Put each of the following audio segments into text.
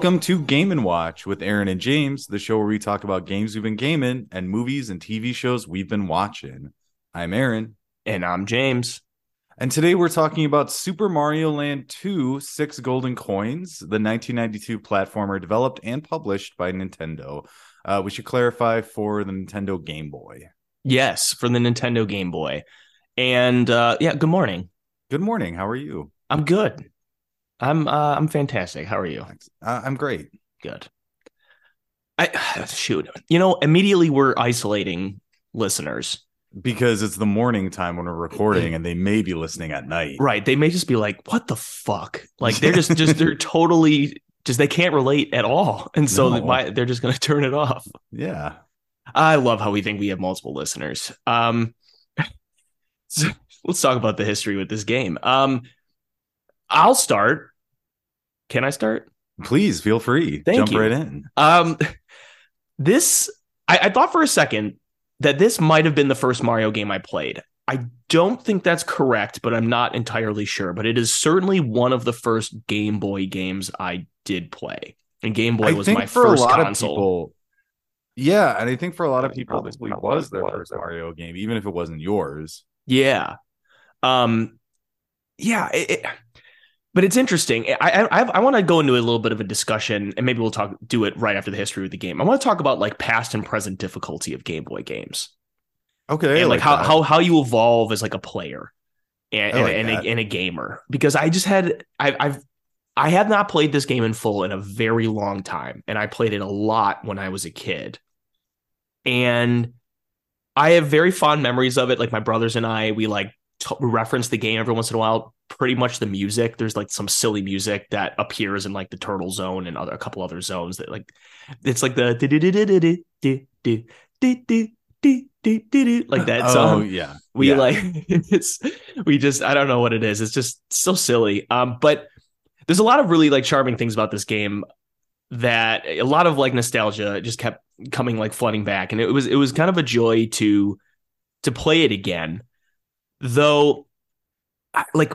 Welcome to Game and Watch with Aaron and James, the show where we talk about games we've been gaming and movies and TV shows we've been watching. I'm Aaron. And I'm James. And today we're talking about Super Mario Land 2 Six Golden Coins, the 1992 platformer developed and published by Nintendo. Uh, we should clarify for the Nintendo Game Boy. Yes, for the Nintendo Game Boy. And uh, yeah, good morning. Good morning. How are you? I'm good. I'm uh, I'm fantastic. How are you? Uh, I'm great. Good. I shoot. You know, immediately we're isolating listeners because it's the morning time when we're recording and they may be listening at night. Right. They may just be like, "What the fuck?" Like they're just just they're totally just they can't relate at all. And so no. they're just going to turn it off. Yeah. I love how we think we have multiple listeners. Um so let's talk about the history with this game. Um I'll start can I start? Please feel free. Thank Jump you. right in. Um, this I, I thought for a second that this might have been the first Mario game I played. I don't think that's correct, but I'm not entirely sure. But it is certainly one of the first Game Boy games I did play, and Game Boy I was my first console. People, yeah, and I think for a lot of people, this was their first Mario game, even if it wasn't yours. Yeah, um, yeah. It, it, but it's interesting. I I, I want to go into a little bit of a discussion, and maybe we'll talk do it right after the history of the game. I want to talk about like past and present difficulty of Game Boy games. Okay, and like, like how how how you evolve as like a player and and, like and, a, and, a, gamer. Because I just had I, I've I have not played this game in full in a very long time, and I played it a lot when I was a kid, and I have very fond memories of it. Like my brothers and I, we like t- reference the game every once in a while. Pretty much the music. There's like some silly music that appears in like the Turtle Zone and other a couple other zones that like it's like the like that song. Oh yeah, we yeah. like it's we just I don't know what it is. It's just so silly. Um, but there's a lot of really like charming things about this game that a lot of like nostalgia just kept coming like flooding back, and it was it was kind of a joy to to play it again though like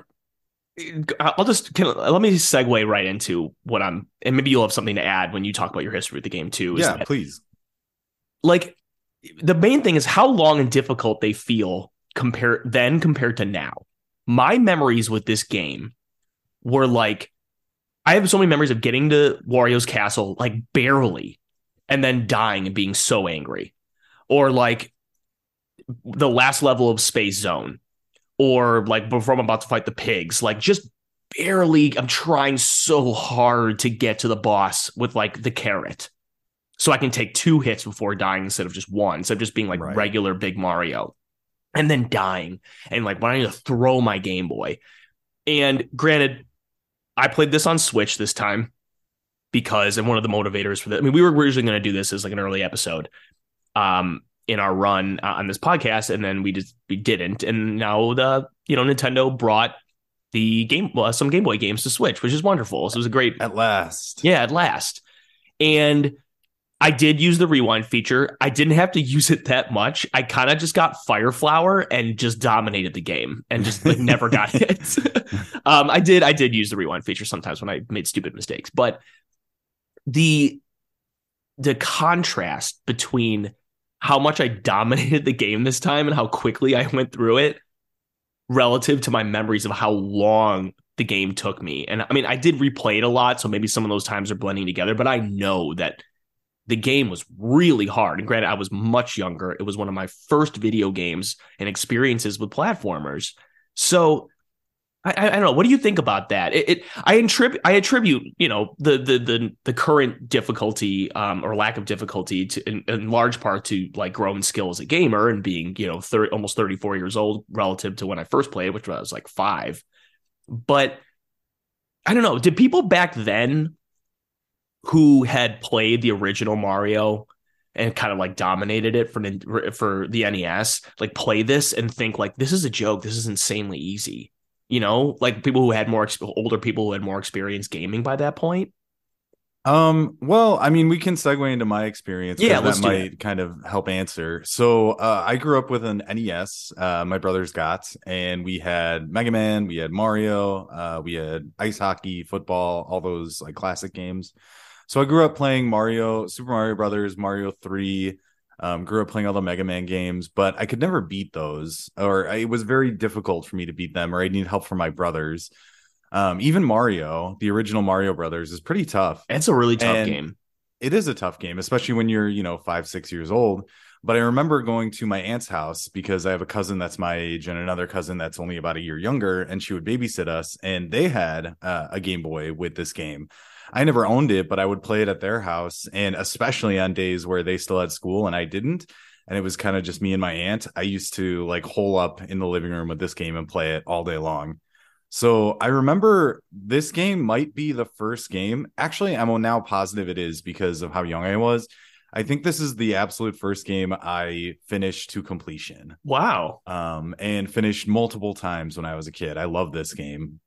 I'll just can, let me segue right into what I'm, and maybe you'll have something to add when you talk about your history with the game too. Yeah, that, please. Like the main thing is how long and difficult they feel compared then compared to now. My memories with this game were like, I have so many memories of getting to Wario's castle like barely, and then dying and being so angry, or like the last level of Space Zone or like before I'm about to fight the pigs, like just barely I'm trying so hard to get to the boss with like the carrot. So I can take two hits before dying instead of just one. Instead of just being like right. regular big Mario. And then dying and like wanting to throw my Game Boy. And granted, I played this on Switch this time because and one of the motivators for that. I mean, we were originally going to do this as like an early episode. Um, in our run uh, on this podcast, and then we just we didn't. And now the you know Nintendo brought the game well, some Game Boy games to Switch, which is wonderful. So it was a great at last. Yeah, at last. And I did use the rewind feature. I didn't have to use it that much. I kind of just got Fireflower and just dominated the game and just like never got hit. um, I did I did use the rewind feature sometimes when I made stupid mistakes, but the the contrast between how much I dominated the game this time and how quickly I went through it relative to my memories of how long the game took me. And I mean, I did replay it a lot, so maybe some of those times are blending together, but I know that the game was really hard. And granted, I was much younger. It was one of my first video games and experiences with platformers. So I, I, don't know. What do you think about that? It, it I attribute I attribute you know the the the the current difficulty um, or lack of difficulty to in, in, large part to like growing skill as a gamer and being you know 30, almost thirty four years old relative to when I first played, which was like five. But I don't know. Did people back then who had played the original Mario and kind of like dominated it for for the NES like play this and think like this is a joke? This is insanely easy you know, like people who had more older people who had more experience gaming by that point. Um, well, I mean, we can segue into my experience. Yeah, let's that do might kind of help answer. So, uh, I grew up with an NES. Uh, my brothers got, and we had Mega Man, we had Mario, uh, we had ice hockey, football, all those like classic games. So, I grew up playing Mario, Super Mario Brothers, Mario Three. Um, grew up playing all the Mega Man games, but I could never beat those, or it was very difficult for me to beat them, or I need help from my brothers. Um, even Mario, the original Mario Brothers, is pretty tough It's a really tough And- game. it is a tough game, especially when you're, you know, five, six years old. But I remember going to my aunt's house because I have a cousin that's my age and another cousin that's only about a year younger, and she would babysit us. And they had uh, a Game Boy with this game. I never owned it, but I would play it at their house, and especially on days where they still had school and I didn't. And it was kind of just me and my aunt. I used to like hole up in the living room with this game and play it all day long. So I remember this game might be the first game. Actually, I'm now positive it is because of how young I was. I think this is the absolute first game I finished to completion. Wow. Um, and finished multiple times when I was a kid. I love this game.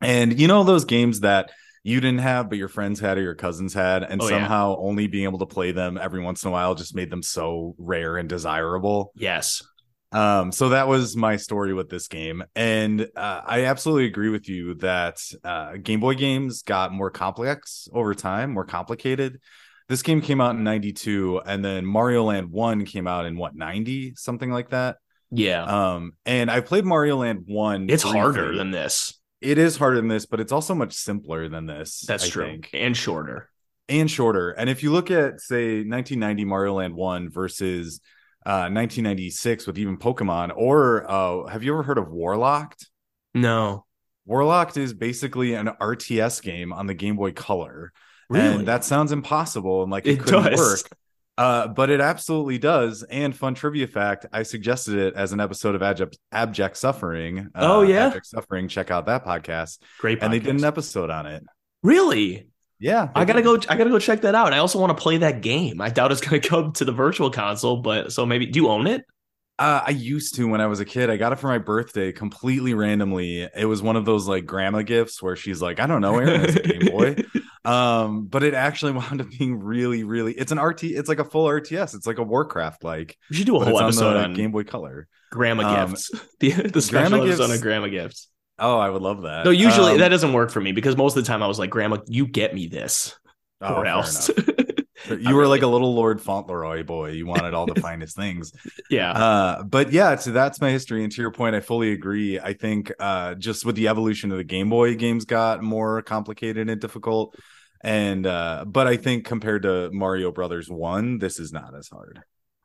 And you know those games that you didn't have, but your friends had or your cousins had, and Oh, yeah. somehow only being able to play them every once in a while just made them so rare and desirable. Yes. Um, so that was my story with this game, and uh, I absolutely agree with you that uh, Game Boy games got more complex over time, more complicated. This game came out in '92, and then Mario Land One came out in what '90, something like that. Yeah. Um, and I played Mario Land One. it's harder than this. It is harder than this, but it's also much simpler than this. That's I true. think And shorter. and shorter. And if you look at say 1990 Mario Land 1 versus uh 1996 with even Pokemon or uh have you ever heard of Warlocked? No. Warlocked is basically an RTS game on the Game Boy Color. Really? And that sounds impossible and like it, It couldn't does. work. Uh, but it absolutely does. And fun trivia fact, I suggested it as an episode of Abject, Abject Suffering. Uh, Oh, yeah? Abject Suffering. Check out that podcast. Great. And they did an episode on it. Really? Yeah. I gotta did. go. I gotta go check that out. I also want to play that game. I doubt it's gonna come to the virtual console, but so maybe. Do you own it? Uh, I used to when I was a kid. I got it for my birthday completely randomly. It was one of those like grandma gifts where she's like, I don't know, Aaron has a Game Boy. Um, but it actually wound up being really, really. It's an RT. It's like a full RTS. It's like a Warcraft like, we should do a whole it's on episode the on Game Boy Color. grandma Um, gifts. The the special episode gifts- on grandma gifts. Oh, I would love that. No, usually Um, that doesn't work for me because most of the time I was like, Grandma, you get me this, oh, or else. You were like a little Lord Fauntleroy boy. You wanted all the finest things. yeah. Uh, but yeah, so that's my history. And to your point, I fully agree. I think uh, just with the evolution of the Game Boy, games got more complicated and difficult. And uh, but I think compared to Mario Brothers One, this is not as hard.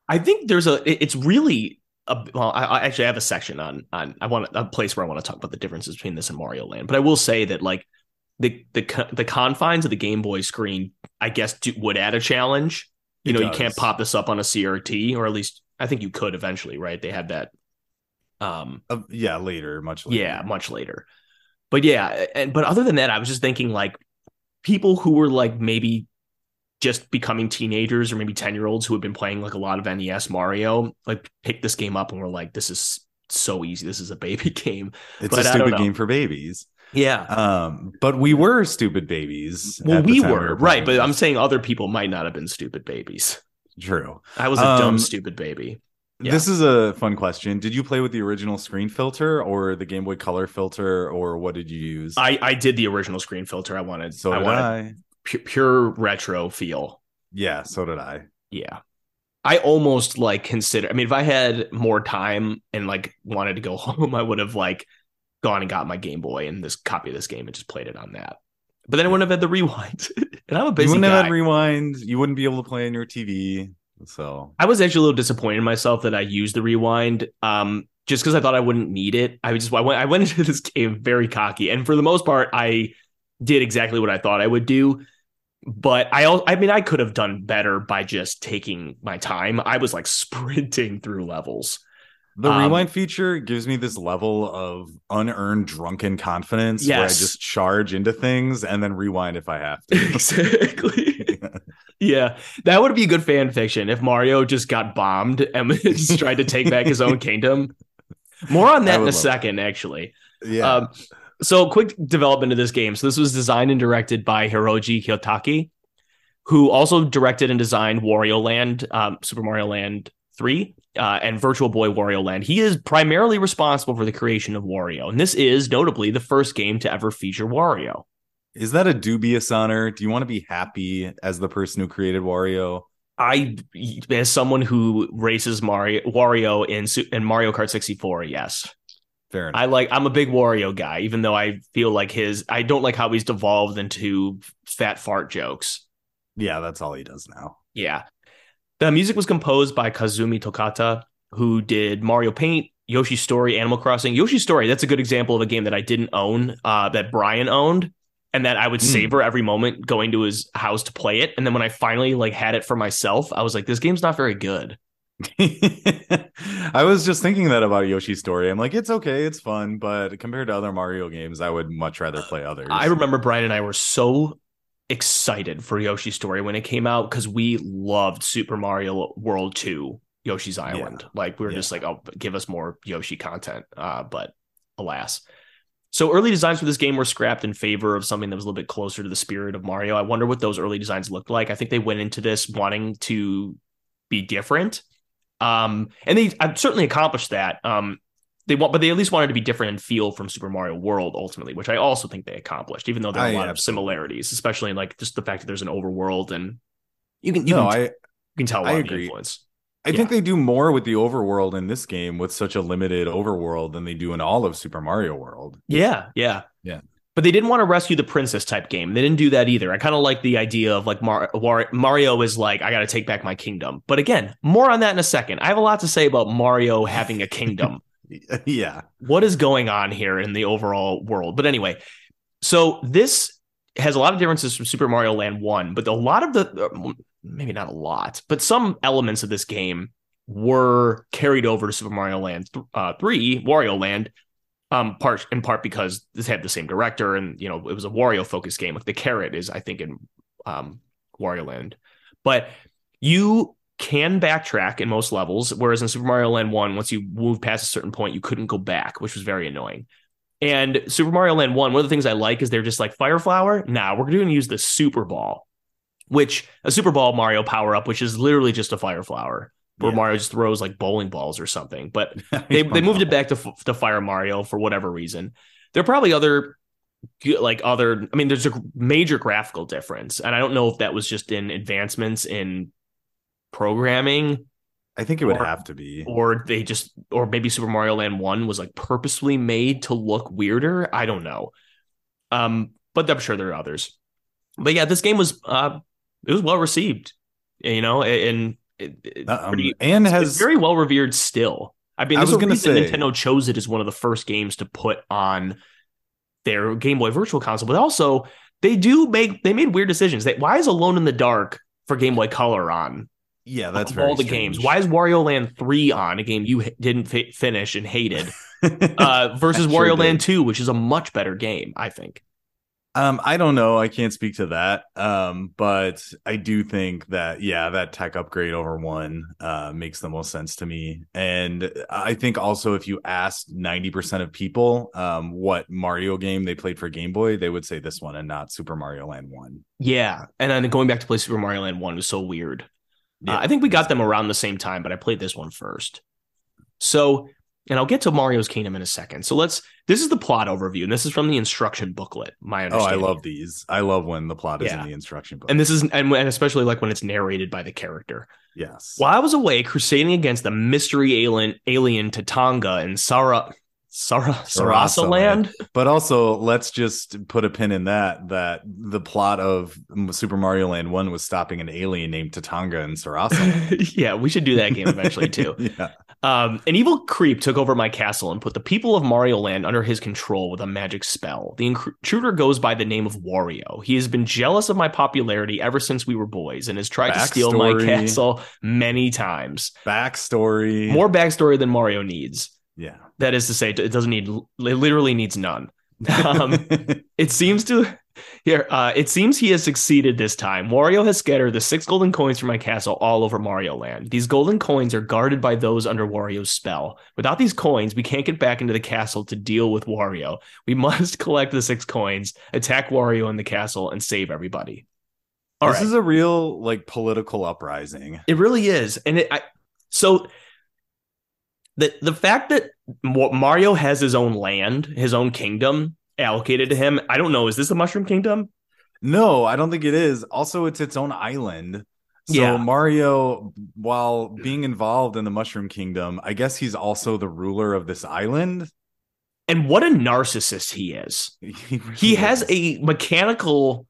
I think there's a. It's really a. Well, I, I actually have a section on on. I want a place where I want to talk about the differences between this and Mario Land. But I will say that like the the the confines of the Game Boy screen, I guess, do, would add a challenge. You It know, you can't pop this up on a CRT, or at least I think you could eventually, right? They had that. Um. Uh, yeah, later, much later. Yeah, much later. But yeah, and but other than that, I was just thinking like people who were like maybe just becoming teenagers or maybe 10 year olds who had been playing like a lot of NES Mario, like picked this game up and were like, this is so easy. This is a baby game. it's but a stupid game for babies. Yeah. Um, but we were stupid babies. Well, we were, right. But I'm saying other people might not have been stupid babies. true. I was a dumb, Um, stupid baby. Yeah. This is a fun question. Did you play with the original screen filter or the Game Boy Color filter, or what did you use? I, I did the original screen filter. I wanted, so I wanted I. pu- pure retro feel. Yeah, so did I. Yeah. I almost like consider I mean if I had more time and like wanted to go home, I would have like gone and got my Game Boy and this copy of this game and just played it on that. But then I wouldn't have had the rewind. and I'm a You busy wouldn't guy. have had rewind. You wouldn't be able to play on your TV. So I was actually a little disappointed in myself that I used the rewind. Um just because I thought I wouldn't need it. I just I went I went into this game very cocky. And for the most part, I did exactly what I thought I would do. But I I mean I could have done better by just taking my time. I was like sprinting through levels. The Um, rewind feature gives me this level of unearned drunken confidence where I just charge into things and then rewind if I have to. exactly. yeah, that would be good fan fiction if Mario just got bombed and just tried to take back his own kingdom. More on that in a second, actually. yeah. Um, so, quick development of this game. So, this was designed and directed by Hiroji Kiyotake. who also directed and designed Wario Land, um, Super Mario Land 3, uh, and Virtual Boy Wario Land. He is primarily responsible for the creation of Wario. And this is notably the first game to ever feature Wario. Is that a dubious honor? Do you want to be happy as the person who created Wario? I, as someone who races Mario Wario in in Mario Kart 64, yes. Fair enough. I like. I'm a big Wario guy, even though I feel like his. I don't like how he's devolved into fat fart jokes. Yeah, that's all he does now. Yeah, the music was composed by Kazumi Totaka, who did Mario Paint, Yoshi's Story, Animal Crossing. Yoshi's Story. That's a good example of a game that I didn't own. Uh, that Brian owned and that I would mm. savor every moment going to his house to play it. And then when I finally like had it for myself, I was like, this game's not very good. I was just thinking that about Yoshi's story. I'm like, it's okay, it's fun, but compared to other Mario games, I would much rather play others. I remember Brian and I were so excited for Yoshi's story when it came out because we loved Super Mario World 2, Yoshi's Island. Yeah. Like we were yeah. just like, oh, give us more Yoshi content. Uh, but alas. So early designs for this game were scrapped in favor of something that was a little bit closer to the spirit of Mario. I wonder what those early designs looked like. I think they went into this wanting to be different. Um, and they I've certainly accomplished that. Um, they want, but they at least wanted to be different in feel from Super Mario World ultimately, which I also think they accomplished, even though there are a lot of similarities, especially in like just the fact that there's an overworld and you can you no, can, I you can tell a lot I of agree. influence. I yeah. think they do more with the overworld in this game with such a limited overworld than they do in all of Super Mario World. Yeah, yeah, yeah. But they didn't want to rescue the princess type game. They didn't do that either. I kind of like the idea of like Mar- Mario is like, I got to take back my kingdom. But again, more on that in a second. I have a lot to say about Mario having a kingdom. yeah. What is going on here in the overall world? But anyway, so this has a lot of differences from Super Mario Land 1, but a lot of the maybe not a lot, but some elements of this game were carried over to Super Mario Land th- uh, 3, Wario Land, um, part in part because this had the same director and you know it was a Wario focused game. Like the carrot is, I think, in um, Wario Land, but you can backtrack in most levels, whereas in Super Mario Land 1, once you move past a certain point, you couldn't go back, which was very annoying. And Super Mario Land 1, one of the things I like is they're just like Fire Flower. Now nah, we're going to use the Super Ball which a Super Ball Mario power up, which is literally just a fire flower where yeah. Mario just throws like bowling balls or something. But they, they moved it back to to Fire Mario for whatever reason. There are probably other like other. I mean, there's a major graphical difference, and I don't know if that was just in advancements in programming. I think it would or, have to be, or they just, or maybe Super Mario Land One was like purposely made to look weirder. I don't know. Um, but I'm sure there are others. But yeah, this game was uh it was well received, you know, and it, um, pretty, and has very well revered still. I mean, I was going to say Nintendo chose it as one of the first games to put on their Game Boy Virtual Console, but also they do make they made weird decisions. They, why is Alone in the Dark for Game Boy Color on? Yeah, that's all the strange. games. Why is Wario Land three on a game you didn't finish and hated, uh, versus sure Wario did. Land two, which is a much better game, I think. Um, I don't know. I can't speak to that. Um, but I do think that yeah, that tech upgrade over one uh makes the most sense to me. And I think also if you asked 90% of people um what Mario game they played for Game Boy, they would say this one and not Super Mario Land 1. Yeah. And then going back to play Super Mario Land 1 was so weird. Yeah, uh, I think we got them around the same time, but I played this one first. So and I'll get to Mario's Kingdom in a second. So let's. This is the plot overview, and this is from the instruction booklet. My understanding. Oh, I love these. I love when the plot is yeah. in the instruction book, and this is, and, and especially like when it's narrated by the character. Yes. While I was away crusading against the mystery alien alien Tatanga and Sara Sara Sarasa land. But also, let's just put a pin in that that the plot of Super Mario Land 1 was stopping an alien named Tatanga and Sarasa. yeah, we should do that game eventually too. yeah. Um, an evil creep took over my castle and put the people of Mario Land under his control with a magic spell. The intruder goes by the name of Wario. He has been jealous of my popularity ever since we were boys and has tried backstory. to steal my castle many times. Backstory. More backstory than Mario needs. Yeah. That is to say, it doesn't need, it literally needs none. Um, it seems to here, uh, it seems he has succeeded this time. Wario has scattered the six golden coins from my castle all over Mario Land. These golden coins are guarded by those under Wario's spell. Without these coins, we can't get back into the castle to deal with Wario. We must collect the six coins, attack Wario in the castle, and save everybody. All this right. is a real like political uprising. It really is, and it. I, so the the fact that Mario has his own land, his own kingdom allocated to him. I don't know. Is this the Mushroom Kingdom? No, I don't think it is. Also, it's its own island. So Yeah. Mario, while being involved in the Mushroom Kingdom, I guess he's also the ruler of this island. And what a narcissist he is. He, really He has is. a mechanical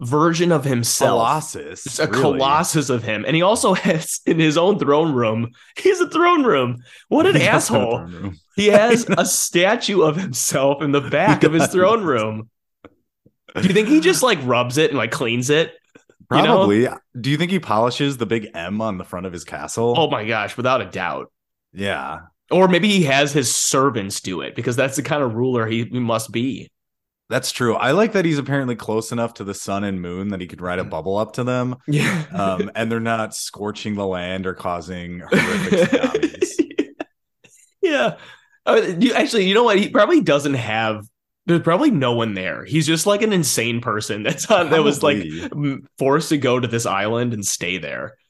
version of himself. colossus. It's a really. colossus of him. And he also has in his own throne room, he's a throne room. What an He does have a asshole. He has a statue of himself in the back of his throne room. Do you think he just like rubs it and like cleans it? You know? Probably. Do you think he polishes the big M on the front of his castle? Oh my gosh, without a doubt. yeah. Or maybe he has his servants do it because that's the kind of ruler he, he must be. That's true. I like that he's apparently close enough to the sun and moon that he could ride a bubble up to them. Yeah. Um, and they're not scorching the land or causing horrific tsunamis. yeah. Uh, you, actually, you know what? He probably doesn't have. There's probably no one there. He's just like an insane person that's on that was like forced to go to this island and stay there.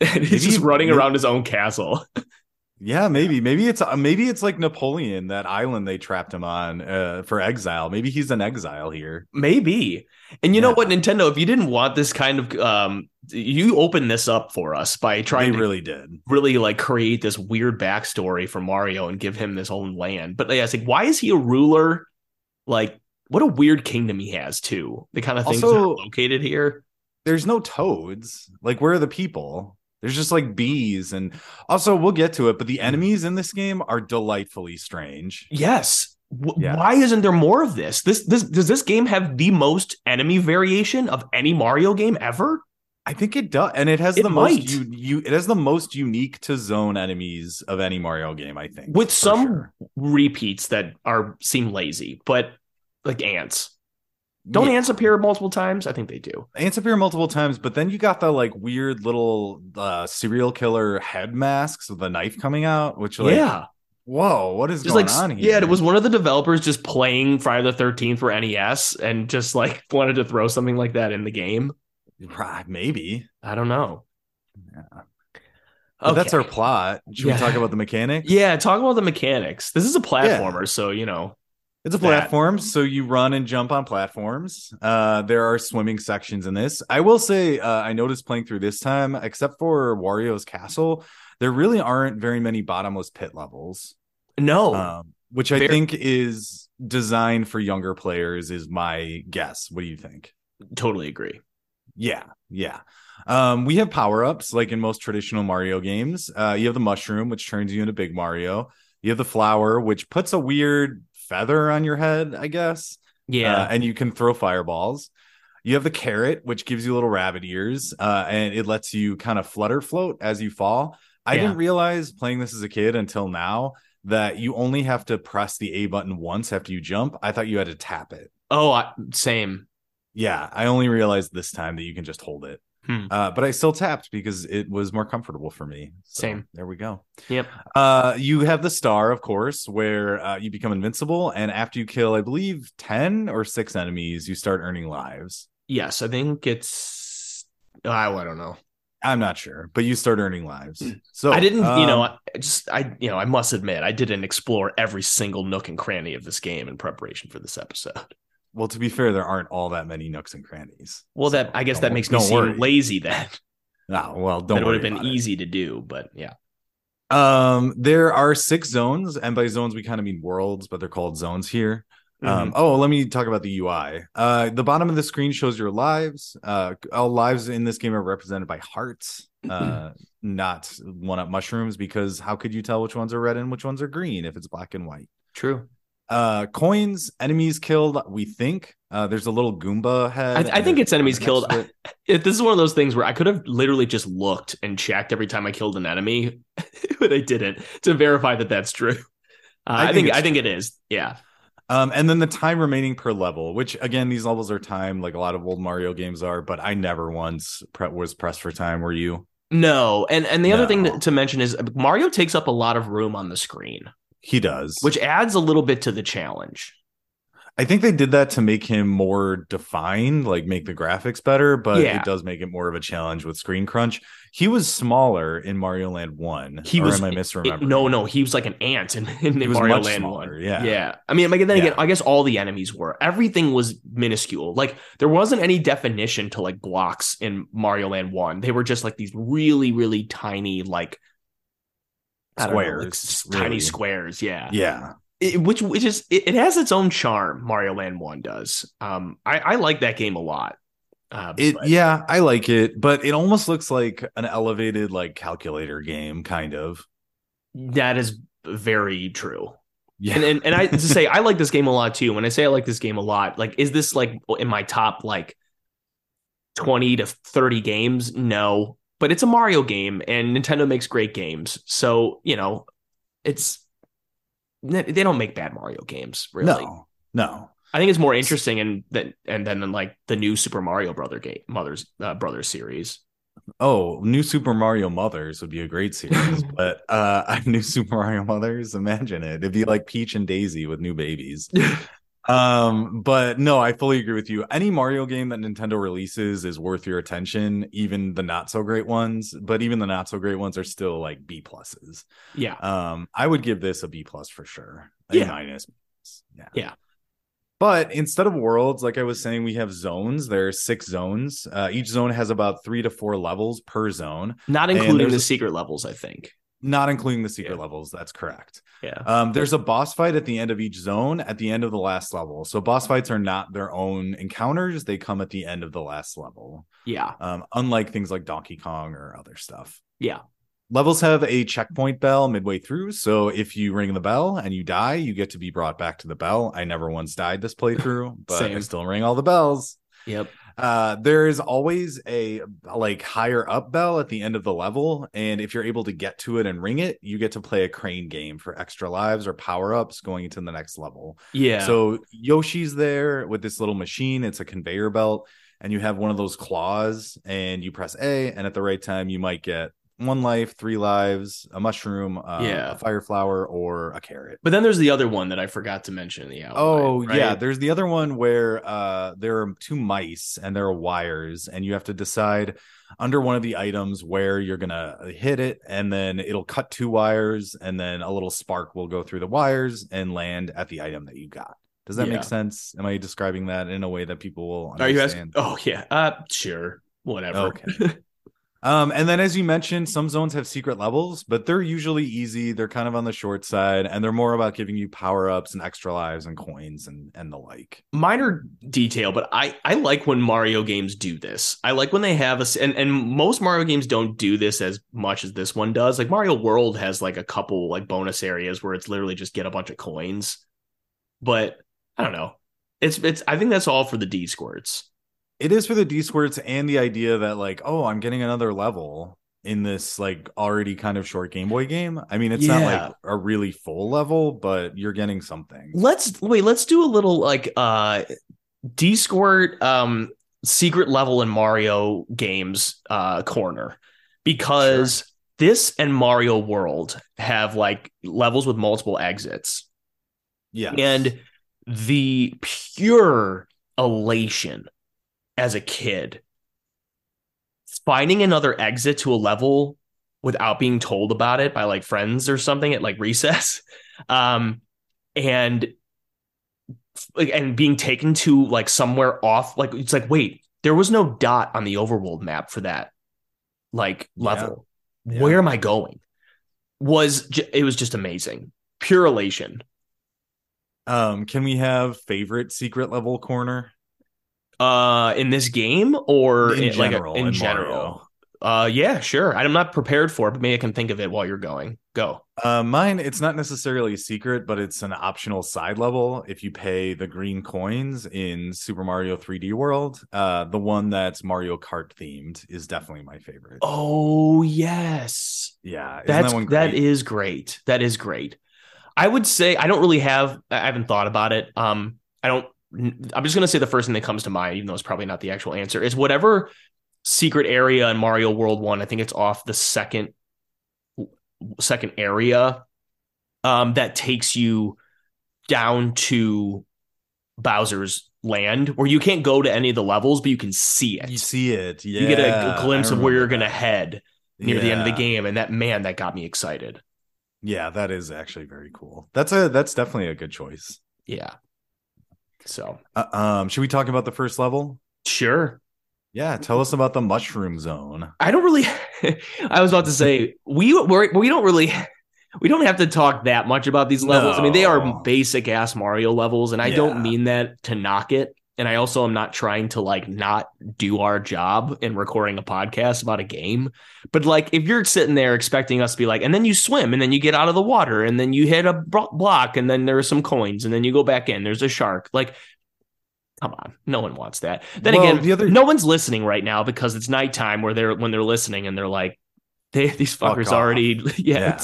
And he's Maybe- just running around his own castle. Yeah, maybe. Maybe it's uh, maybe it's like Napoleon, that island they trapped him on uh, for exile. Maybe he's an exile here. Maybe. And you know what, Nintendo, if you didn't want this kind of um you opened this up for us by trying They to really did. really like create this weird backstory for Mario and give him this own land. But yeah, it's like, why is he a ruler? Like, what a weird kingdom he has too. The kind of things that are located here. There's no toads. Like, where are the people? There's just like bees, and also we'll get to it. But the mm. enemies in this game are delightfully strange. Yes. W- Yeah. Why isn't there more of this? This this does this game have the most enemy variation of any Mario game ever? I think it does, and it has It the might. most you, you it has the most unique to zone enemies of any Mario game. I think With some sure. repeats that are seem lazy, but like ants. Don't Yeah. ants appear multiple times? I think they do. ants appear multiple times, but then you got the like weird little uh serial killer head masks with the knife coming out, which like yeah. whoa, what is Just going like on here? yeah, it was one of the developers just playing Friday the Thirteenth for NES and just like wanted to throw something like that in the game. Maybe. I don't know. Yeah. But that's our plot. Should Yeah. we talk about the mechanics? Yeah, talk about the mechanics. This is a platformer, so you know. It's a that. platform, so you run and jump on platforms. Uh, there are swimming sections in this. I will say, uh, I noticed playing through this time, except for Wario's castle, there really aren't very many bottomless pit levels. No, um, which I Fair- think is designed for younger players. Is my guess. What do you think? totally agree. Yeah, yeah. Um, we have power ups like in most traditional Mario games. Uh, you have the mushroom, which turns you into Big Mario. You have the flower, which puts a weird feather on your head, I guess. Yeah. Uh, and you can throw fireballs. You have the carrot, which gives you little rabbit ears, uh, and it lets you kind of flutter float as you fall. I Yeah. didn't realize playing this as a kid until now that you only have to press the A button once after you jump. I thought you had to tap it. oh, I, same. Yeah, I only realized this time that you can just hold it. Hmm. Uh, but I still tapped because it was more comfortable for me. So, Same. There we go. Yep. Uh, you have the star, of course, where uh, you become invincible, and after you kill, I believe, ten or six enemies, you start earning lives. Yes, I think it's. Oh, I don't know. I'm not sure, but you start earning lives. So I didn't, you know, um, I just I, you know, I must admit, I didn't explore every single nook and cranny of this game in preparation for this episode. Well, to be fair, there aren't all that many nooks and crannies. Well, So that I guess that makes me seem worry. lazy. Then No, well, don't. that would have been about it. easy to do, but yeah. Um, there are six zones, and by zones we kind of mean worlds, but they're called zones here. Mm-hmm. Um, oh, let me talk about the UI. Uh, the bottom of the screen shows your lives. Uh, all lives in this game are represented by hearts, uh, not one up mushrooms, because how could you tell which ones are red and which ones are green if it's black and white? True. Uh, coins, enemies killed. We think uh, there's a little Goomba head. I, I think it's enemies killed. it. It, this is one of those things where I could have literally just looked and checked every time I killed an enemy, but I didn't to verify that that's true. Uh, I I, think think it's I think it is. Yeah. Um, and then the time remaining per level, which again, these levels are time like a lot of old Mario games are, but I never once pre- was pressed for time. Were you? No, and and the other thing to, to mention is Mario takes up a lot of room on the screen, He does. which adds a little bit to the challenge. I think they did that to make him more defined, like make the graphics better, but Yeah. it does make it more of a challenge with screen crunch. He was smaller in Mario Land 1. He or was- am I It- no, no, he was like an ant in, in Mario much Land smaller, One. yeah. yeah. I mean, like then again, Yeah. I guess all the enemies were. Everything was minuscule. Like there wasn't any definition to like blocks in Mario Land One. They were just like these really, really tiny, like Don't know, Squares, tiny squares. Yeah, Yeah. It- which which is it, it has its own charm. Mario Land One does. Um, I I like that game a lot. Uh, It but- yeah, I like it, but it almost looks like an elevated like calculator game kind of. that is very true. Yeah. and, and and I to say I like this game a lot too. When I say I like this game a lot, like is this like in my top like twenty to thirty games? No, but it's a Mario game, and Nintendo makes great games. So you know, it's they don't make bad Mario games. Really, No. No. I think it's more interesting and then and then like the new Super Mario Brother game, Mother's uh, Brothers series. Oh, new Super Mario Mothers would be a great series, but uh new Super Mario Mothers, imagine it. It'd be like Peach and Daisy with new babies. Um, but no, I fully agree with you. Any Mario game that Nintendo releases is worth your attention, even the not so great ones, but even the not so great ones are still like B pluses. Yeah, Um, I would give this a B plus for sure. A Yeah. minus. Yeah. Yeah. But instead of worlds, like I was saying, we have zones. There are six zones. Uh, each zone has about three to four levels per zone, not including the secret levels. I think. Not including the secret Yeah. levels. That's correct. Yeah. Um, there's a boss fight at the end of each zone at the end of the last level. So boss fights are not their own encounters, they come at the end of the last level. Yeah. Um, unlike things like Donkey Kong or other stuff. Yeah. Levels have a checkpoint bell midway through. So if you ring the bell and you die, you get to be brought back to the bell. I never once died this playthrough, but I still ring all the bells. Yep. Uh, there is always a like higher up bell at the end of the level, and if you're able to get to it and ring it, you get to play a crane game for extra lives or power ups going into the next level. Yeah. So Yoshi's there with this little machine. It's a conveyor belt, and you have one of those claws, and you press A, and at the right time, you might get one life, three lives, a mushroom, uh, Yeah. a fire flower, or a carrot. But then there's the other one that I forgot to mention in the outline. Oh right? yeah, there's the other one where uh there are two mice and there are wires and you have to decide under one of the items where you're gonna hit it and then it'll cut two wires and then a little spark will go through the wires and land at the item that you got. Does that Yeah. make sense? Am I describing that in a way that people will Are you asking? understand? Oh yeah. Uh, sure. Whatever. Okay. Um, and then as you mentioned, some zones have secret levels, but they're usually easy. They're kind of on the short side, and they're more about giving you power ups and extra lives and coins and and the like. Minor detail, but I I like when Mario games do this. I like when they have a and and most Mario games don't do this as much as this one does. Like Mario World has like a couple like bonus areas where it's literally just get a bunch of coins. But I don't know. It's it's I think that's all for the D squirts. It is for the D squirts and the idea that like, oh, I'm getting another level in this like already kind of short Game Boy game. I mean, it's not like a really full level, but you're getting something. Let's wait, let's do a little like uh D squirt um secret level in Mario games uh corner because this and Mario World have like levels with multiple exits Yeah. and the pure elation as a kid finding another exit to a level without being told about it by like friends or something at like recess um and like and being taken to like somewhere off like it's like wait there was no dot on the overworld map for that like level. Yeah. where am i going? Was ju- it was just amazing. Pure elation. Um, can we have favorite secret level corner? Uh in this game or In in, like general, in in general uh yeah sure i'm not prepared for it but maybe i can think of it while you're going go Uh, mine, it's not necessarily a secret, but it's an optional side level. If you pay the green coins in Super Mario 3D World, uh, the one that's Mario Kart themed is definitely my favorite. oh yes yeah, isn't That's that one great? is great. That is great. I would say I don't really have. I haven't thought about it. Um, I don't. I'm just gonna say the first thing that comes to mind, even though it's probably not the actual answer, is whatever secret area in Mario World One. I think it's off the second second area. Um, that takes you down to Bowser's land where you can't go to any of the levels, but you can see it. You see it. Yeah. You get a, a glimpse of where you're going to head near the end of the game. And that, man, that got me excited. Yeah, that is actually very cool. That's a that's definitely a good choice. Yeah. So, Uh, um, should we talk about the first level? sure. Yeah, tell us about the mushroom zone. I don't really. I was about to say we we're, we don't really we don't have to talk that much about these levels. I mean, they are basic ass Mario levels, and I don't mean that to knock it. And I also am not trying to like not do our job in recording a podcast about a game. But like, if you're sitting there expecting us to be like, and then you swim, and then you get out of the water, and then you hit a block, and then there are some coins, and then you go back in. There's a shark. Like, come on, no one wants that. Then Well, again, the other- no one's listening right now because it's nighttime where they're when they're listening and they're like, they, these fuckers off. already. Yeah. Yeah.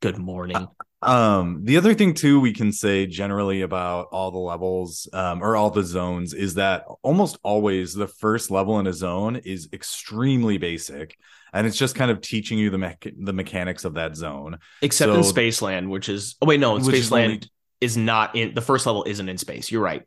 good morning. Um, the other thing too we can say generally about all the levels um or all the zones is that almost always the first level in a zone is extremely basic and it's just kind of teaching you the mech- the mechanics of that zone. Except in so- Spaceland, which is oh wait, no, is Spaceland only- is not in the first level isn't in space. You're right.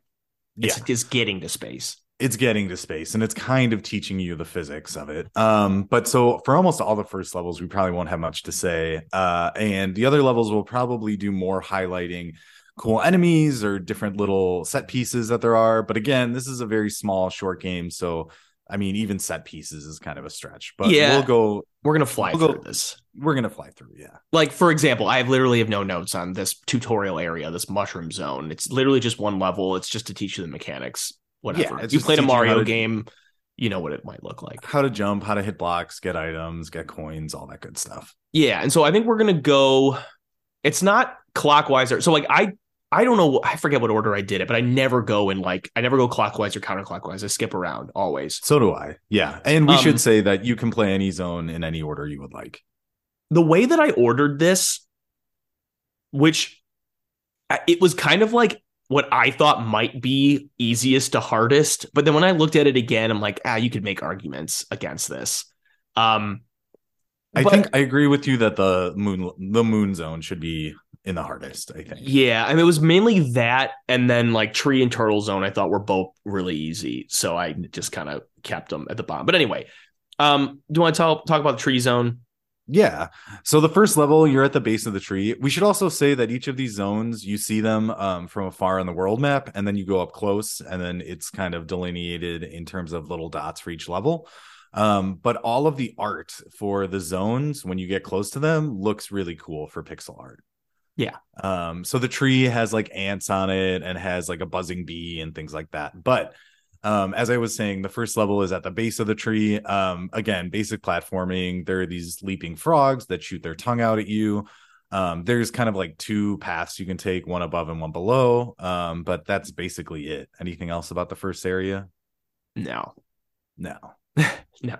It's Yeah. just getting to space. it's getting to space and it's kind of teaching you the physics of it um but so for almost all the first levels we probably won't have much to say uh and the other levels will probably do more highlighting cool enemies or different little set pieces that there are but again this is a very small short game so i mean even set pieces is kind of a stretch but Yeah. we'll go We're gonna fly We'll go- through this. we're gonna fly through yeah Like for example, I have literally have no notes on this tutorial area, this mushroom zone. It's literally just one level. It's just to teach you the mechanics. Whatever. it's you played a teaching you Mario to- game, you know what it might look like. how to jump how to hit blocks get items get coins all that good stuff Yeah, and so I think we're gonna go. It's not clockwise or so. Like I, I don't know. I forget what order I did it, but I never go in like I never go clockwise or counterclockwise. I skip around always. so do i yeah and we Um, should say that you can play any zone in any order you would like The way that I ordered this, which it was kind of like what I thought might be easiest to hardest, but then when I looked at it again, I'm like, ah, you could make arguments against this. Um, I but- think I agree with you that the moon the moon zone should be in the hardest. I think. Yeah, I mean it was mainly that, and then like tree and turtle zone. I thought were both really easy, so I just kind of kept them at the bottom. But anyway, um, do you want to talk talk about the tree zone? Yeah. So the first level, you're at the base of the tree. We should also say that each of these zones, you see them um, from afar on the world map, and then you go up close, and then it's kind of delineated in terms of little dots for each level. Um, but all of the art for the zones, when you get close to them, looks really cool for pixel art. Yeah. Um, so the tree has like ants on it and has like a buzzing bee and things like that. But um, as I was saying, the first level is at the base of the tree. Um, again, basic platforming. There are these leaping frogs that shoot their tongue out at you. Um, there's kind of like two paths you can take, one above and one below. Um, but that's basically it. Anything else about the first area? No, No. no.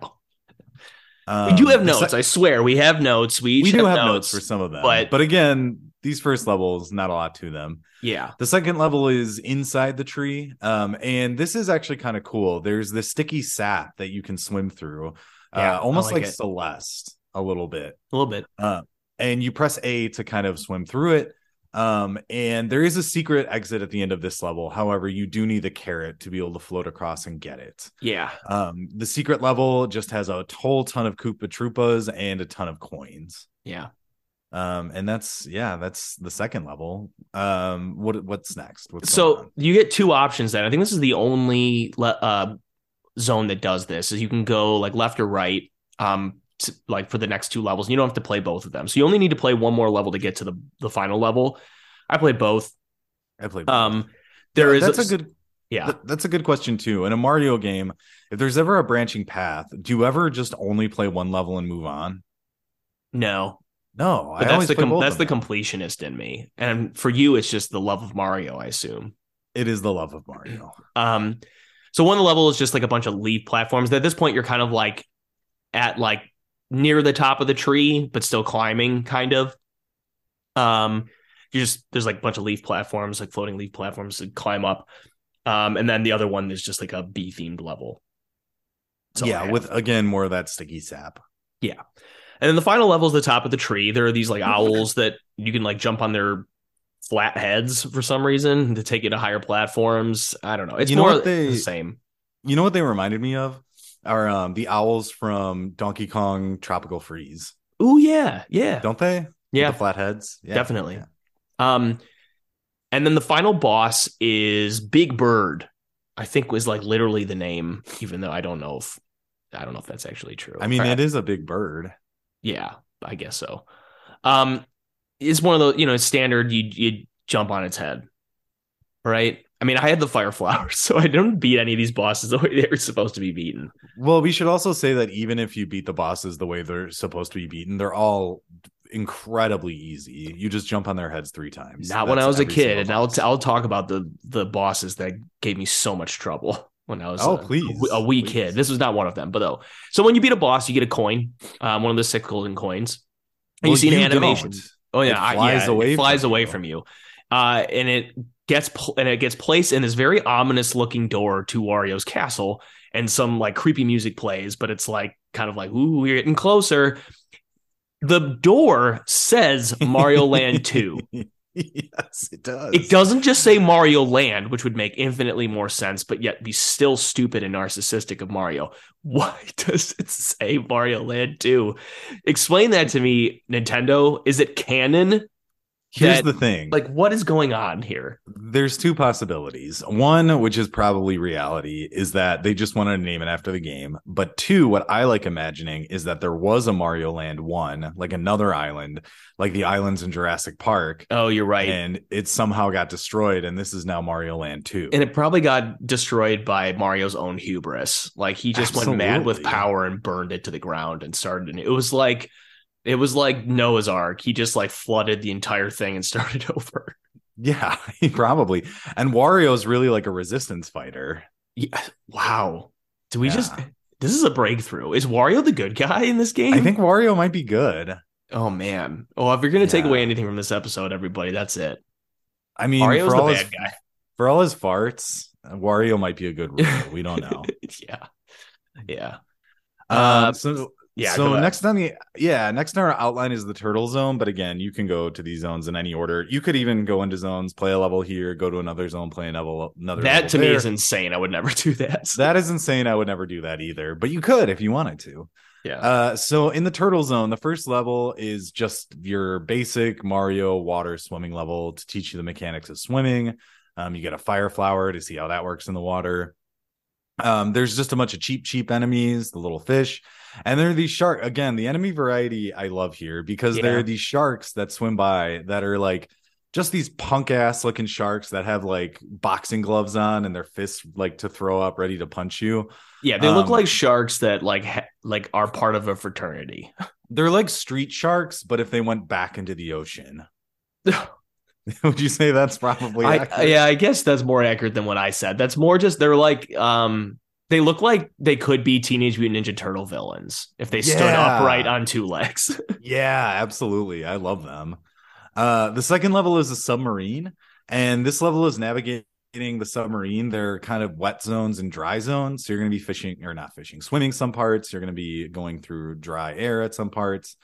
Um, we do have notes. I swear, we have notes. We we do have notes. notes for some of them, but- but again, these first levels, not a lot to them. yeah, The second level is inside the tree. Um, and this is actually kind of cool. There's this sticky sap that you can swim through, Yeah, uh, almost like like. Celeste a little bit. a little bit. Uh, and you press A to kind of swim through it. Um, and there is a secret exit at the end of this level. However, you do need the carrot to be able to float across and get it. Yeah, Um, the secret level just has a whole ton of Koopa Troopas and a ton of coins. yeah. Um, and that's yeah, that's the second level. Um, what what's next? What's So you get two options. Then I think this is the only le- uh, zone that does this. Is you can go like left or right. Um, t- like for the next two levels, you don't have to play both of them. So you only need to play one more level to get to the the final level. I played both. I played. both. Um, there is that's a good yeah. th- that's a good question too. In a Mario game, if there's ever a branching path, do you ever just only play one level and move on? No, No, but I that's always the com- that's the completionist in me, and for you, it's just the love of Mario, I assume. It is the love of Mario. Um, so one level is just like a bunch of leaf platforms. At this point, you're kind of like at like near the top of the tree, but still climbing, kind of. Um, you just there's like a bunch of leaf platforms, like floating leaf platforms to climb up. Um, and then the other one is just like a bee themed level. So yeah, with again more of that sticky sap. And then the final level is the top of the tree. There are these like owls that you can like jump on their flat heads for some reason to take you to higher platforms. I don't know. It's You know more what they- the same. You know what they reminded me of? Are um the owls from Donkey Kong Tropical Freeze? Oh yeah, yeah, Don't they? With yeah, the flat heads. Yeah. definitely. Yeah. Um, and then the final boss is Big Bird. I think was like literally the name, even though I don't know if I don't know if that's actually true. I mean, it is a big bird. Yeah, I guess so. Um, it's one of the you know standard. You you jump on its head, right? I mean, I had the fire flowers, so I didn't beat any of these bosses the way they were supposed to be beaten. Well, we should also say that even if you beat the bosses the way they're supposed to be beaten, they're all incredibly easy. You just jump on their heads three times. Not when I was a kid, and I'll boss. I'll talk about the the bosses that gave me so much trouble when I was Oh, a, please, a wee please. kid. This was not one of them, but though. So when you beat a boss, you get a coin, um, one of the six golden coins, and Well, you see an you animation. don't. Oh yeah, It I- flies yeah, away it flies from away you. from you, uh, and it gets pl- and it gets placed in this very ominous looking door to Wario's castle, and some like creepy music plays, but it's like kind of like ooh, we're getting closer. The door says Mario Land Two. yes, it does. It doesn't just say Mario Land, which would make infinitely more sense, but yet be still stupid and narcissistic of Mario. Why does it say Mario Land 2? Explain that to me, Nintendo. Is it canon? Here's that- the thing. Like, what is going on here? there's two possibilities. One, which is probably reality, is that they just wanted to name it after the game. But two, what I like imagining is that there was a Mario Land 1, like another island, like the islands in Jurassic Park, Oh, you're right. and it somehow got destroyed, and this is now Mario Land 2. And it probably got destroyed by Mario's own hubris. Like he just went mad with power and burned it to the ground and started. And It was like it was like Noah's Ark. He just like flooded the entire thing and started over. yeah, probably. And Wario's really like a resistance fighter. Yeah. Wow. Do we Yeah. just? This is a breakthrough. Is Wario the good guy in this game? I think Wario might be good. Oh man. Oh, if you're gonna take away anything from this episode, everybody, that's it. I mean, Mario's for the all, bad his, guy. for all his farts, Wario might be a good ruler. We don't know. yeah. Yeah. Um, Uh, so yeah, So next on the yeah, next on our outline is the turtle zone. But again, you can go to these zones in any order. You could even go into zones, play a level here, go to another zone, play a level another. That to me is insane. I would never do that. that is insane. I would never do that either. But you could if you wanted to. yeah. Uh, so in the turtle zone, the first level is just your basic Mario water swimming level to teach you the mechanics of swimming. Um, you get a fire flower to see how that works in the water. Um, there's just a bunch of Cheep, Cheep enemies, the little fish, and there are these shark. Again, the enemy variety I love here because there Yeah. are these sharks that swim by that are like just these punk ass looking sharks that have like boxing gloves on and their fists like to throw up, ready to punch you. yeah, they look um, like sharks that like ha- like are part of a fraternity. They're like street sharks, but if they went back into the ocean. Would you say that's probably I, yeah, I guess that's more accurate than what I said. That's more just they're like um they look like they could be Teenage Mutant Ninja Turtle villains if they stood Yeah. upright on two legs. Yeah, absolutely. I love them. Uh, the second level is a submarine, and this level is navigating the submarine. They're kind of wet zones and dry zones. So you're going to be fishing or not fishing, swimming some parts. You're going to be going through dry air at some parts.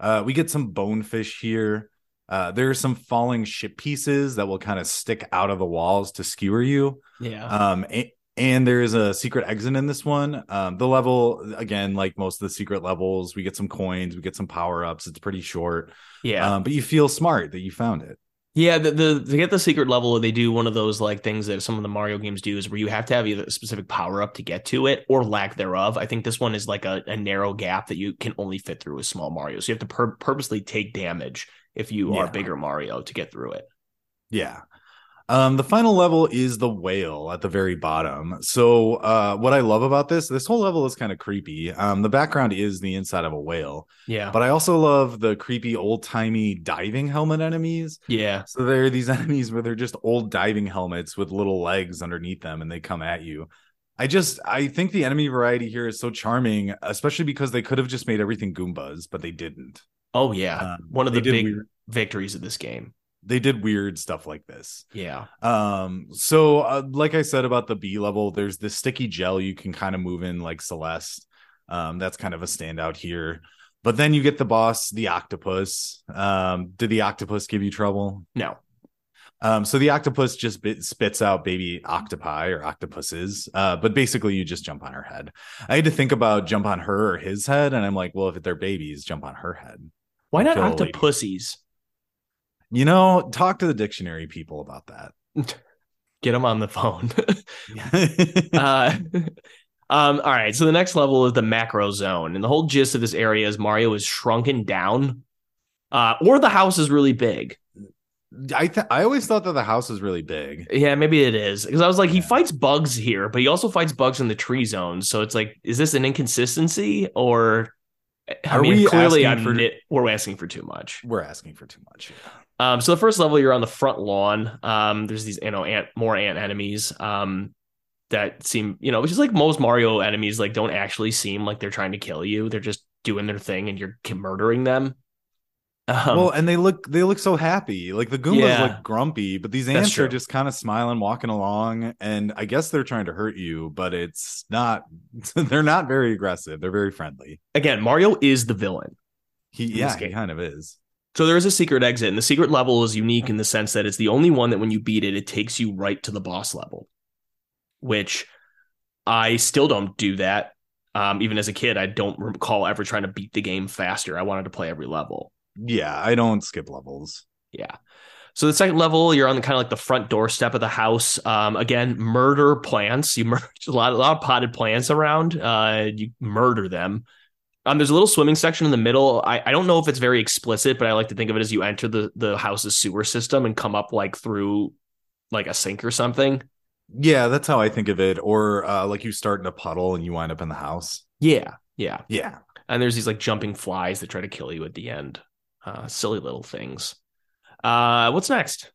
Uh, we get some bonefish here. Uh, there are some falling ship pieces that will kind of stick out of the walls to skewer you. yeah. Um, a- and there is a secret exit in this one. Um, the level again, like most of the secret levels, we get some coins, we get some power ups. It's pretty short, yeah. um, but you feel smart that you found it. Yeah, the, the to get the secret level, they do one of those like things that some of the Mario games do is where you have to have either a specific power up to get to it or lack thereof. I think this one is like a, a narrow gap that you can only fit through with small Mario. So you have to pur- purposely take damage if you are Yeah. bigger Mario to get through it. Yeah. Um, the final level is the whale at the very bottom. So, uh, what I love about this, this whole level is kind of creepy. Um, the background is the inside of a whale, Yeah. but I also love the creepy old timey diving helmet enemies. yeah. So there are these enemies where they're just old diving helmets with little legs underneath them and they come at you. I just I think the enemy variety here is so charming, especially because they could have just made everything Goombas, but they didn't. Oh yeah. Um, one of the big weird- victories of this game. They did weird stuff like this. Yeah. Um, so uh, like I said about the B level, there's this sticky gel you can kind of move in like Celeste. Um, that's kind of a standout here. But then you get the boss, the octopus. Um, did the octopus give you trouble? No. Um, so the octopus just bit, spits out baby octopi or octopuses, uh, but basically you just jump on her head. I had to think about jump on her or his head, and I'm like, well, if they're babies, jump on her head. Why not octopussies? You know, talk to the dictionary people about that. Get them on the phone. uh, um, all right. So the next level is the macro zone, and the whole gist of this area is Mario is shrunken down, uh, or the house is really big. I th- I always thought that the house was really big. Yeah, maybe it is because I was like, he fights bugs here, but he also fights bugs in the tree zone. So it's like, is this an inconsistency or? I Are mean, we clearly, asking I'm for- nit- we're asking for too much. We're asking for too much. Um, so the first level, you're on the front lawn. Um, there's these, you know, ant more ant enemies. Um, that seem, you know, which is like most Mario enemies, like don't actually seem like they're trying to kill you. They're just doing their thing, and you're murdering them. Um, well, and they look they look so happy. Like the Goombas Yeah. look grumpy, but these ants are just kind of smiling, walking along, and I guess they're trying to hurt you, but it's not. they're not very aggressive. They're very friendly. again, Mario is the villain. He yeah, he kind of is. So there is a secret exit, and the secret level is unique in the sense that it's the only one that when you beat it, it takes you right to the boss level, which I still don't do that. Um, even as a kid, I don't recall ever trying to beat the game faster. I wanted to play every level. Yeah, I don't skip levels. Yeah. So the second level, you're on the kind of like the front doorstep of the house. Um, again, murder plants. You murder a lot, a lot of potted plants around. Uh, you murder them. Um, there's a little swimming section in the middle. I, I don't know if it's very explicit, but I like to think of it as you enter the the house's sewer system and come up like through like a sink or something. Yeah, that's how I think of it. Or uh, like you start in a puddle and you wind up in the house. Yeah, yeah. Yeah. And there's these like jumping flies that try to kill you at the end. Uh, silly little things. Uh, what's next?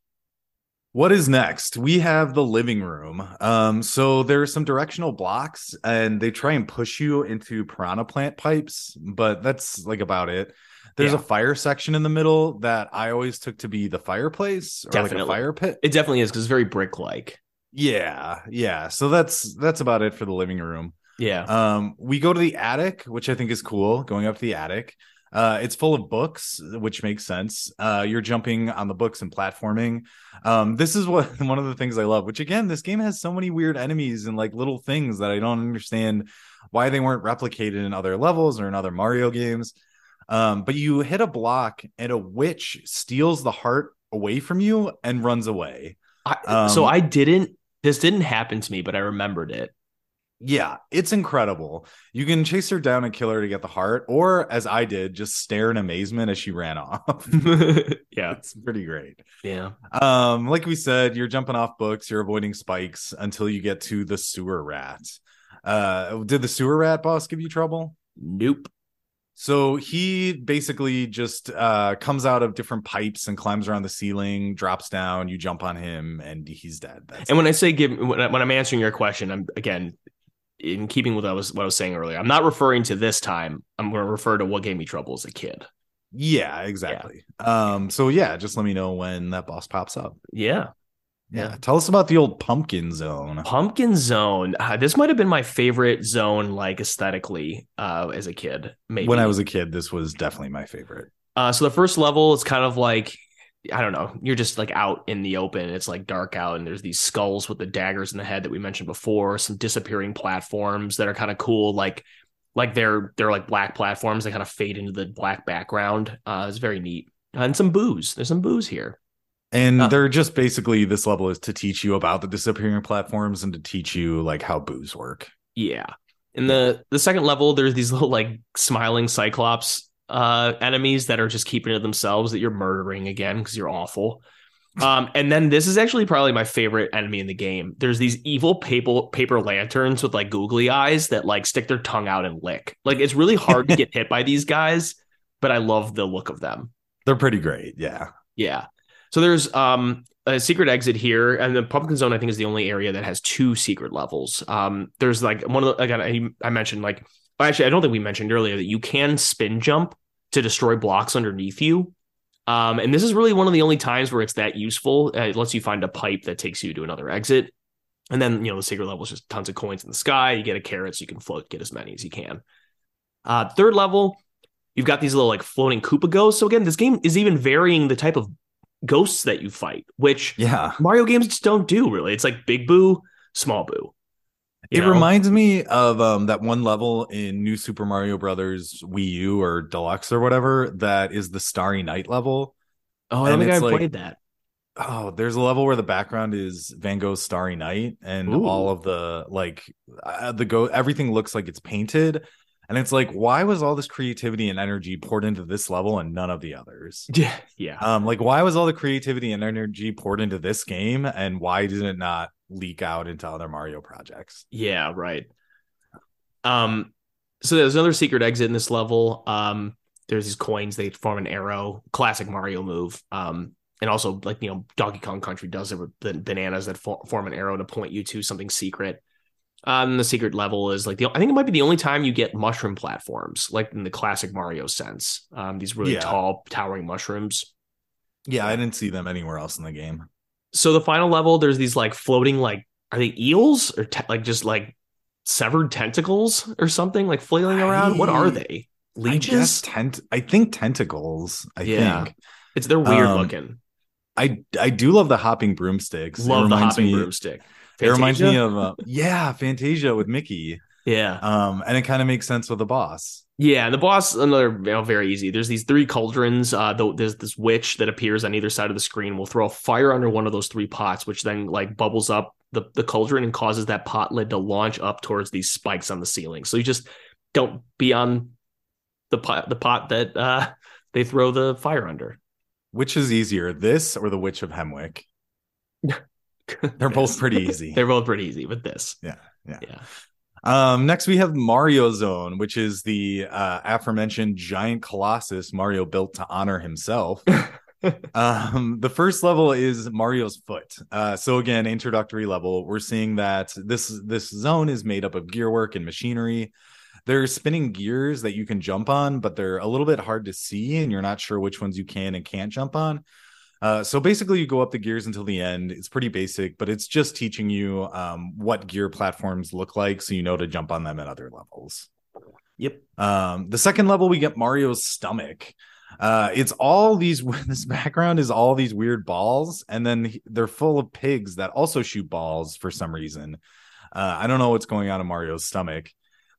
What is next? We have the living room. Um, so there are some directional blocks, and they try and push you into piranha plant pipes, but that's like about it. There's Yeah. a fire section in the middle that I always took to be the fireplace or like Definitely. a fire pit. It definitely is because it's very brick like. Yeah, yeah. So that's that's about it for the living room. Yeah. Um, we go to the attic, which I think is cool. Going up to the attic, uh, it's full of books, which makes sense. Uh, you're jumping on the books and platforming. Um, this is what one of the things I love. Which again, this game has so many weird enemies and like little things that I don't understand why they weren't replicated in other levels or in other Mario games. Um, but you hit a block and a witch steals the heart away from you and runs away. I, so Um, I didn't. This didn't happen to me, but I remembered it. Yeah, it's incredible. You can chase her down and kill her to get the heart, or as I did, just stare in amazement as she ran off. yeah, it's pretty great. yeah. Um, like we said, you're jumping off books, you're avoiding spikes until you get to the sewer rat. Uh, did the sewer rat boss give you trouble? Nope. So he basically just uh comes out of different pipes and climbs around the ceiling, drops down, you jump on him, and he's dead. That's And when I say give, when, I, when I'm answering your question, I'm again in keeping with what I was what I was saying earlier. I'm not referring to this time. I'm going to refer to what gave me trouble as a kid. yeah, exactly. Um, so yeah, just let me know when that boss pops up. Yeah, Yeah. Yeah. Tell us about the old pumpkin zone. Pumpkin Zone. Uh, this might have been my favorite zone, like aesthetically, uh, as a kid. Maybe When I was a kid, this was definitely my favorite. Uh, so the first level is kind of like I don't know. You're just like out in the open. It's like dark out, and there's these skulls with the daggers in the head that we mentioned before. Some disappearing platforms that are kind of cool, like like they're they're like black platforms. They kind of fade into the black background. Uh, it's very neat. And some Boos. There's some Boos here. And Huh. they're just basically this level is to teach you about the disappearing platforms and to teach you like how Boos work. Yeah. In the the second level, there's these little like smiling cyclops uh enemies that are just keeping to themselves that you're murdering again because you're awful. Um, and then this is actually probably my favorite enemy in the game. There's these evil paper paper lanterns with like googly eyes that like stick their tongue out and lick. Like it's really hard to get hit by these guys, but I love the look of them. They're pretty great. Yeah. Yeah. So there's um a secret exit here, and the pumpkin zone I think is the only area that has two secret levels. Um, there's like one of the again I, I mentioned like actually I don't think we mentioned earlier that you can spin jump to destroy blocks underneath you. Um, and this is really one of the only times where it's that useful. Uh, it lets you find a pipe that takes you to another exit. And then, you know, the secret level is just tons of coins in the sky. You get a carrot so you can float, get as many as you can. Uh, third level, you've got these little like floating Koopa ghosts. So again, this game is even varying the type of ghosts that you fight, which Yeah. Mario games just don't do really. It's like Big Boo, Small Boo. It know? reminds me of um, that one level in New Super Mario Brothers Wii U or Deluxe or whatever that is the Starry Night level. Oh, I don't think I've like- played that. Oh, there's a level where the background is Van Gogh's Starry Night, and Ooh. all of the like uh, the go everything looks like it's painted, and it's like why was all this creativity and energy poured into this level and none of the others? Yeah, yeah. Um, like why was all the creativity and energy poured into this game, and why did it not leak out into other Mario projects? Yeah, right. Um, so there's another secret exit in this level. Um, there's these coins, they form an arrow, classic Mario move. Um, and also like you know, Donkey Kong Country does it with the bananas that for- form an arrow to point you to something secret. Um, the secret level is like the I think it might be the only time you get mushroom platforms, like in the classic Mario sense. Um, these really Yeah. tall, towering mushrooms. Yeah, I didn't see them anywhere else in the game. So the final level there's these like floating like are they eels or te- like just like severed tentacles or something like flailing around what are I- they I leeches tent. I think tentacles. I Yeah. think. it's they're weird Um, looking I I do love the hopping broomsticks. Love the hopping me- broomstick It reminds me of uh, yeah, Fantasia with Mickey. yeah Um, and it kind of makes sense with the boss. Yeah and the boss another you know, very easy there's these three cauldrons uh though there's this witch that appears on either side of the screen will throw a fire under one of those three pots which then like bubbles up the, the cauldron and causes that pot lid to launch up towards these spikes on the ceiling so you just don't be on the pot the pot that uh they throw the fire under Which is easier, this or the Witch of Hemwick? They're both pretty easy. they're both pretty easy with this Yeah, yeah. yeah Um, next we have Mario Zone, which is the uh, aforementioned giant colossus Mario built to honor himself. um, the first level is Mario's foot. Uh, so again, introductory level. We're seeing that this this zone is made up of gearwork and machinery. They're spinning gears that you can jump on, but they're a little bit hard to see, and you're not sure which ones you can and can't jump on. Uh, so basically, you go up the gears until the end. It's pretty basic, but it's just teaching you um, what gear platforms look like, so you know to jump on them at other levels. yep Um, the second level, we get Mario's stomach. Uh, it's all these. This background is all these weird balls, and then they're full of pigs that also shoot balls for some reason. Uh, I don't know what's going on in Mario's stomach.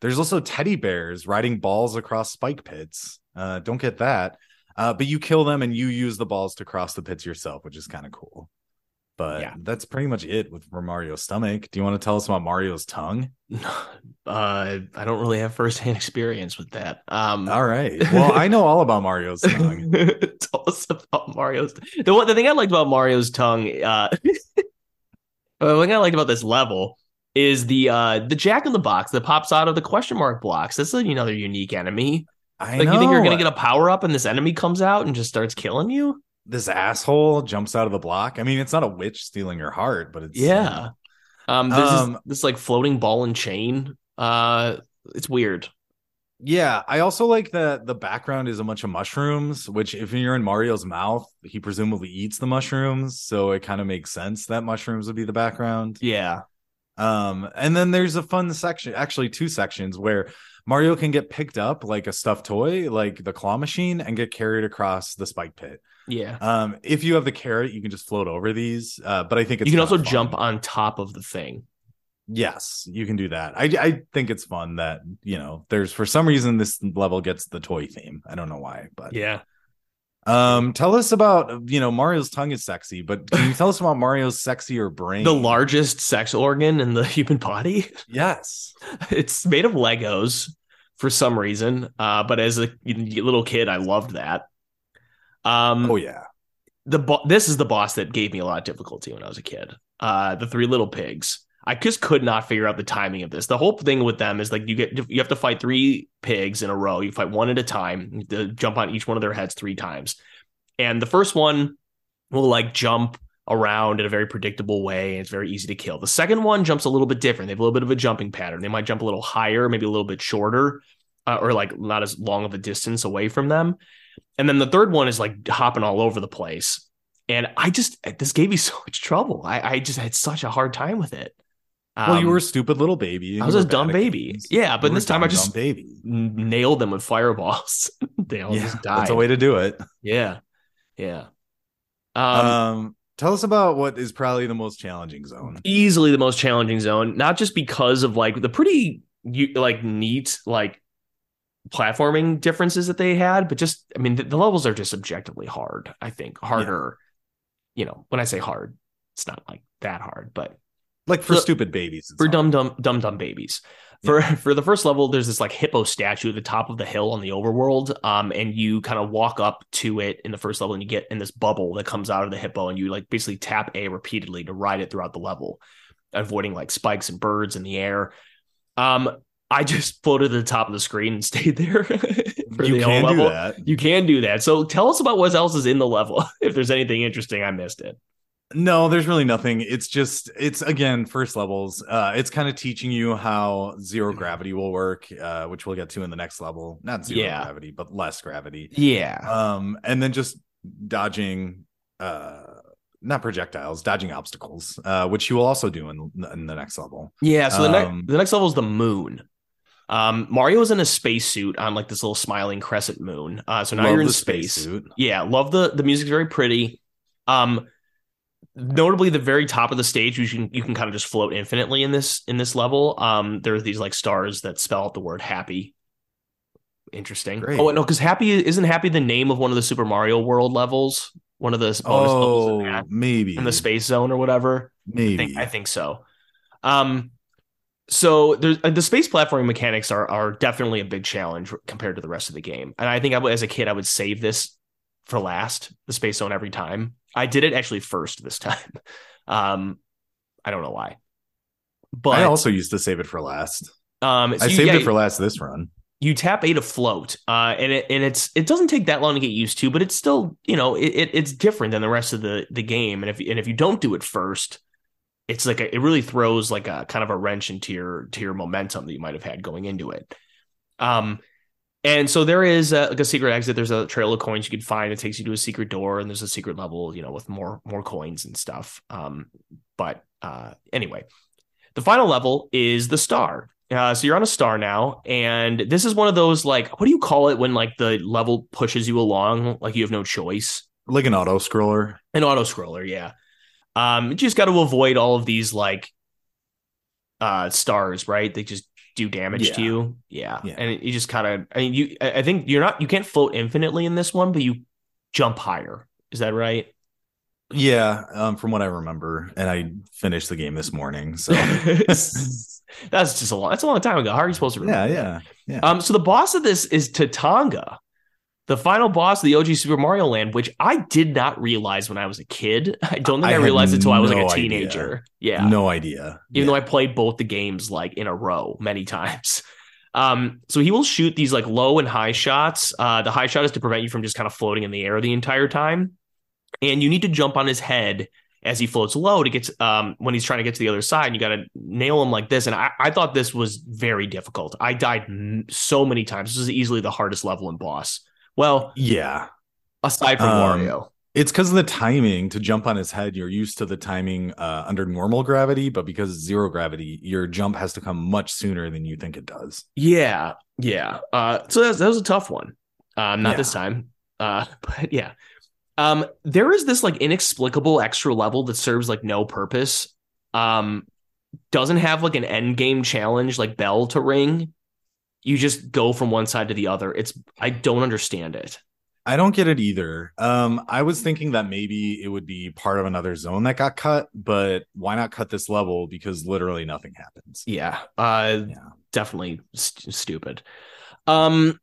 There's also teddy bears riding balls across spike pits. Uh, don't get that. Uh, but you kill them and you use the balls to cross the pits yourself, which is kind of cool. But Yeah. that's pretty much it with Mario's stomach. Do you want to tell us about Mario's tongue? uh i don't really have firsthand experience with that um All right. Well, I know all about Mario's tongue. Tell us about Mario's. The one, the thing I liked about Mario's tongue, uh, the thing I liked about this level is the uh the Jack in the Box that pops out of the question mark blocks. That's another unique enemy. I Like know. you think you're gonna get a power up, and this enemy comes out and just starts killing you. this asshole jumps out of the block. I mean, it's not a witch stealing your heart, but it's Yeah. Um, there's Um, this, this like floating ball and chain. Uh, it's weird. Yeah, I also like that the background is a bunch of mushrooms, which if you're in Mario's mouth, he presumably eats the mushrooms, so it kind of makes sense that mushrooms would be the background. Yeah. Um, and then there's a fun section, actually two sections where Mario can get picked up like a stuffed toy, like the claw machine, and get carried across the spike pit. Yeah. Um, if you have the carrot, you can just float over these. Uh, but I think it's you can also fun. jump on top of the thing. Yes, you can do that. I I think it's fun that you know there's for some reason this level gets the toy theme. I don't know why, but Yeah. Um, tell us about you know Mario's tongue is sexy, but can you tell us about Mario's sexier brain? The largest sex organ in the human body. yes, it's made of Legos for some reason. Uh, but as a little kid, I loved that. Um, oh yeah, the bo- this is the boss that gave me a lot of difficulty when I was a kid. Uh, the three little pigs. I just could not figure out the timing of this. The whole thing with them is like you get you have to fight three pigs in a row. You fight one at a time. You jump on each one of their heads three times. And the first one will like jump around in a very predictable way and it's very easy to kill. The second one jumps a little bit different. They have a little bit of a jumping pattern. They might jump a little higher, maybe a little bit shorter, uh, or like not as long of a distance away from them. And then the third one is like hopping all over the place. And I just this gave me so much trouble. I, I just had such a hard time with it. Well you Um, were a stupid little baby. I was a dumb baby. games. Yeah, but You this time I just dumb baby. nailed them with fireballs. they all Yeah, just died. that's a way to do it. Yeah. Yeah. Um, Um, tell us about what is probably the most challenging zone. easily the most challenging zone, not just because of like the pretty like neat like platforming differences that they had, but just I mean the, the levels are just objectively hard. I think harder. You know, when I say hard, it's not like that hard, but Like for The- stupid babies. for dumb dumb dumb dumb babies. For for the first level, there's this like hippo statue at the top of the hill on the overworld. Um, and you kind of walk up to it in the first level, and you get in this bubble that comes out of the hippo, and you like basically tap A repeatedly to ride it throughout the level, avoiding like spikes and birds in the air. Um, I just floated to the top of the screen and stayed there for you the can do level. that. You can do that. So tell us about what else is in the level. If there's anything interesting, I missed it. No, there's really nothing. It's just it's again first levels. Uh it's kind of teaching you how zero gravity will work, uh, which we'll get to in the next level. Not zero Yeah. gravity, but less gravity. Yeah. Um, and then just dodging uh not projectiles, dodging obstacles, uh, which you will also do in, in the next level. Yeah, so the, ne- Um, the next level is the moon. Um, Mario is in a spacesuit on like this little smiling crescent moon. Uh, so now you're in space. spacesuit. Yeah, love the the music's very pretty. Um, notably, the very top of the stage, you can you can kind of just float infinitely in this in this level. Um, there are these like stars that spell out the word happy. Interesting. Great. Oh no, because happy isn't happy the name of one of the Super Mario World levels. One of the bonus levels in Oh, that maybe in the space zone or whatever. I Maybe think I think so. Um, so there's uh, the space platforming mechanics are are definitely a big challenge compared to the rest of the game, and I think I would, as a kid I would save this for last, the space zone every time. I did it actually first this time. Um, I don't know why, but I also used to save it for last. um, so I you- saved yeah, it for last this run. you tap A to float, uh, and it and it's it doesn't take that long to get used to, but it's still you know it, it it's different than the rest of the the game, and if and if you don't do it first, it's like a, it really throws like a kind of a wrench into your to your momentum that you might have had going into it. Um, and so there is a, like a secret exit. There's a trail of coins you can find. It takes you to a secret door, and there's a secret level, you know, with more more coins and stuff. Um, but uh, anyway, the final level is the star. Uh, so you're on a star now, and this is one of those like what do you call it when like the level pushes you along, like you have no choice? Like an auto scroller. An auto scroller, yeah. Um, you just got to avoid all of these like uh stars, right? They just do damage to you, yeah. Yeah. And you just kind of, I mean, you, I think you're not, you can't float infinitely in this one, but you jump higher. Is that right? Yeah, um, from what I remember, and I finished the game this morning. So that's just a long. That's a long time ago. How are you supposed to remember? yeah, yeah. Um, so the boss of this is Tatanga, the final boss of the OG Super Mario Land, which I did not realize when I was a kid. I don't think I I, realized it until I was like no a idea. teenager. Yeah. No idea. Even Yeah. though I played both the games like in a row many times. Um, so he will shoot these like low and high shots. Uh, the high shot is to prevent you from just kind of floating in the air the entire time. And you need to jump on his head as he floats low to get to, um when he's trying to get to the other side. And you got to nail him like this. And I, I thought this was very difficult. I died m- so many times. This is easily the hardest level in boss. Well, yeah, aside from Um, Wario. it's because of the timing to jump on his head. You're used to the timing uh, under normal gravity, but because it's zero gravity, your jump has to come much sooner than you think it does. Yeah, yeah. Uh, so that was, that was a tough one. Um, not Yeah. this time. Uh, but yeah. Um, there is this like inexplicable extra level that serves like no purpose. Um, doesn't have like an end game challenge like bell to ring. You just go from one side to the other. It's I don't understand it. I don't get it either. Um, I was thinking that maybe it would be part of another zone that got cut, but why not cut this level? Because literally nothing happens. Yeah. Uh, Yeah. definitely st- stupid. Um,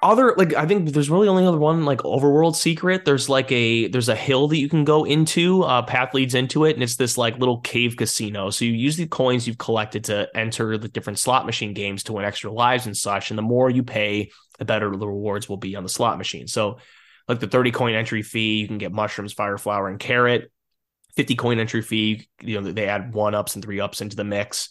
other like I think there's really only other one like overworld secret. There's like a there's a hill that you can go into. Uh, path leads into it, and it's this like little cave casino. So you use the coins you've collected to enter the different slot machine games to win extra lives and such. And the more you pay, the better the rewards will be on the slot machine. So like the 30 coin entry fee, you can get mushrooms, fire flower, and carrot. 50 coin entry fee, you know, they add one ups and three ups into the mix.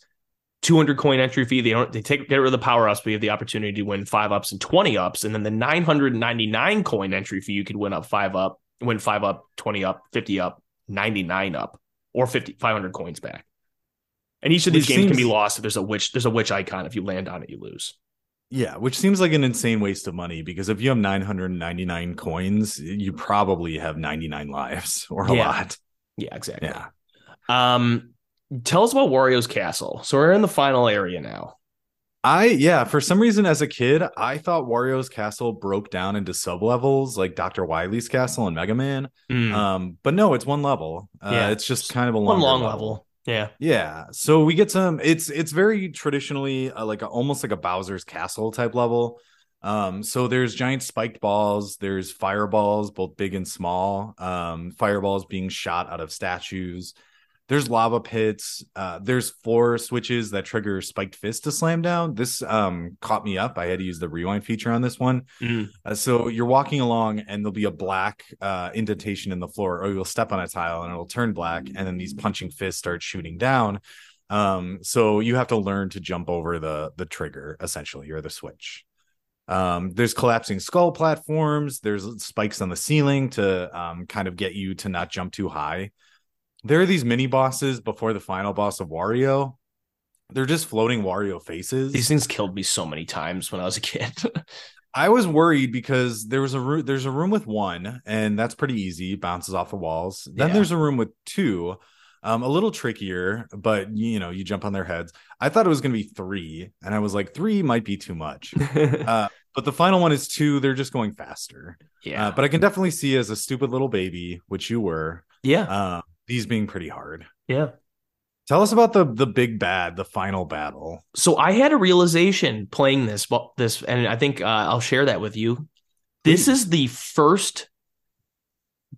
200 coin entry fee. They don't they take get rid of the power ups, but you have the opportunity to win five ups and 20 ups. And then the 999 coin entry fee, you could win up five up, win five up, 20 up, 50 up, 99 up, or 50 500 coins back. And each of these Which games can be lost if there's a witch, there's a witch icon. If you land on it, you lose. Yeah, which seems like an insane waste of money because if you have 999 coins, you probably have 99 lives or a Yeah. lot. Yeah, exactly. Yeah. Um, tell us about Wario's castle. So we're in the final area now. I yeah, for some reason as a kid, I thought Wario's castle broke down into sub levels like Dr. Wily's castle and Mega Man. Mm, Um, but no, it's one level. Uh, Yeah. it's just kind of a one long level. level. Yeah. Yeah, so we get some. It's it's very traditionally uh, like a, almost like a Bowser's Castle type level. Um, so there's giant spiked balls. There's fireballs, both big and small. Um, fireballs being shot out of statues. There's lava pits. Uh, there's floor switches that trigger spiked fist to slam down. This um caught me up. I had to use the rewind feature on this one. Mm. Uh, so you're walking along and there'll be a black uh, indentation in the floor, or you'll step on a tile and it'll turn black, and then these punching fists start shooting down. Um, so you have to learn to jump over the the trigger essentially, or the switch. Um, there's collapsing skull platforms. There's spikes on the ceiling to um, kind of get you to not jump too high. There are these mini bosses before the final boss of Wario. They're just floating Wario faces. These things killed me so many times when I was a kid. I was worried because there was a room. There's a room with one, and that's pretty easy. Bounces off the walls. Then Yeah. there's a room with two, um, a little trickier, but you know, you jump on their heads. I thought it was going to be three, and I was like, three might be too much. uh, but the final one is two. They're just going faster. yeah. Uh, but I can definitely see as a stupid little baby, which you were, yeah. uh, these being pretty hard. Yeah. Tell us about the the big bad, the final battle. So I had a realization playing this, this, and I think uh, I'll share that with you. This Please. is the first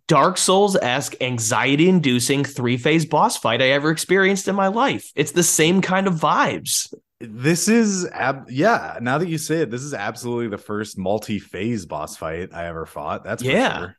Dark Souls esque anxiety inducing three phase boss fight I ever experienced in my life. It's the same kind of vibes. This is ab- yeah. Now that you say it, this is absolutely the first multi-phase boss fight I ever fought. That's for Yeah. sure.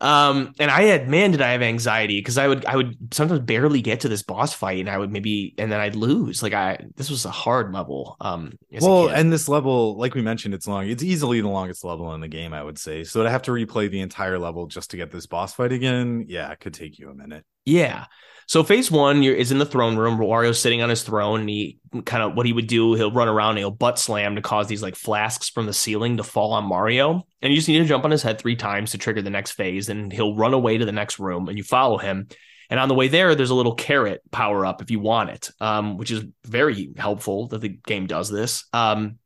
Um, and I had, man, did I have anxiety because I would, I would sometimes barely get to this boss fight, and I would maybe, and then I'd lose. Like I, this was a hard level. Um, Well, and this level, like we mentioned, it's long. It's easily the longest level in the game, I would say. So to have to replay the entire level just to get this boss fight again, yeah, it could take you a minute. Yeah. So phase one you're, is in the throne room. Wario's sitting on his throne, and he kind of what he would do, he'll run around and he'll butt slam to cause these like flasks from the ceiling to fall on Mario. And you just need to jump on his head three times to trigger the next phase. And he'll run away to the next room, and you follow him. And on the way there, there's a little carrot power up if you want it, um, which is very helpful that the game does this. Um,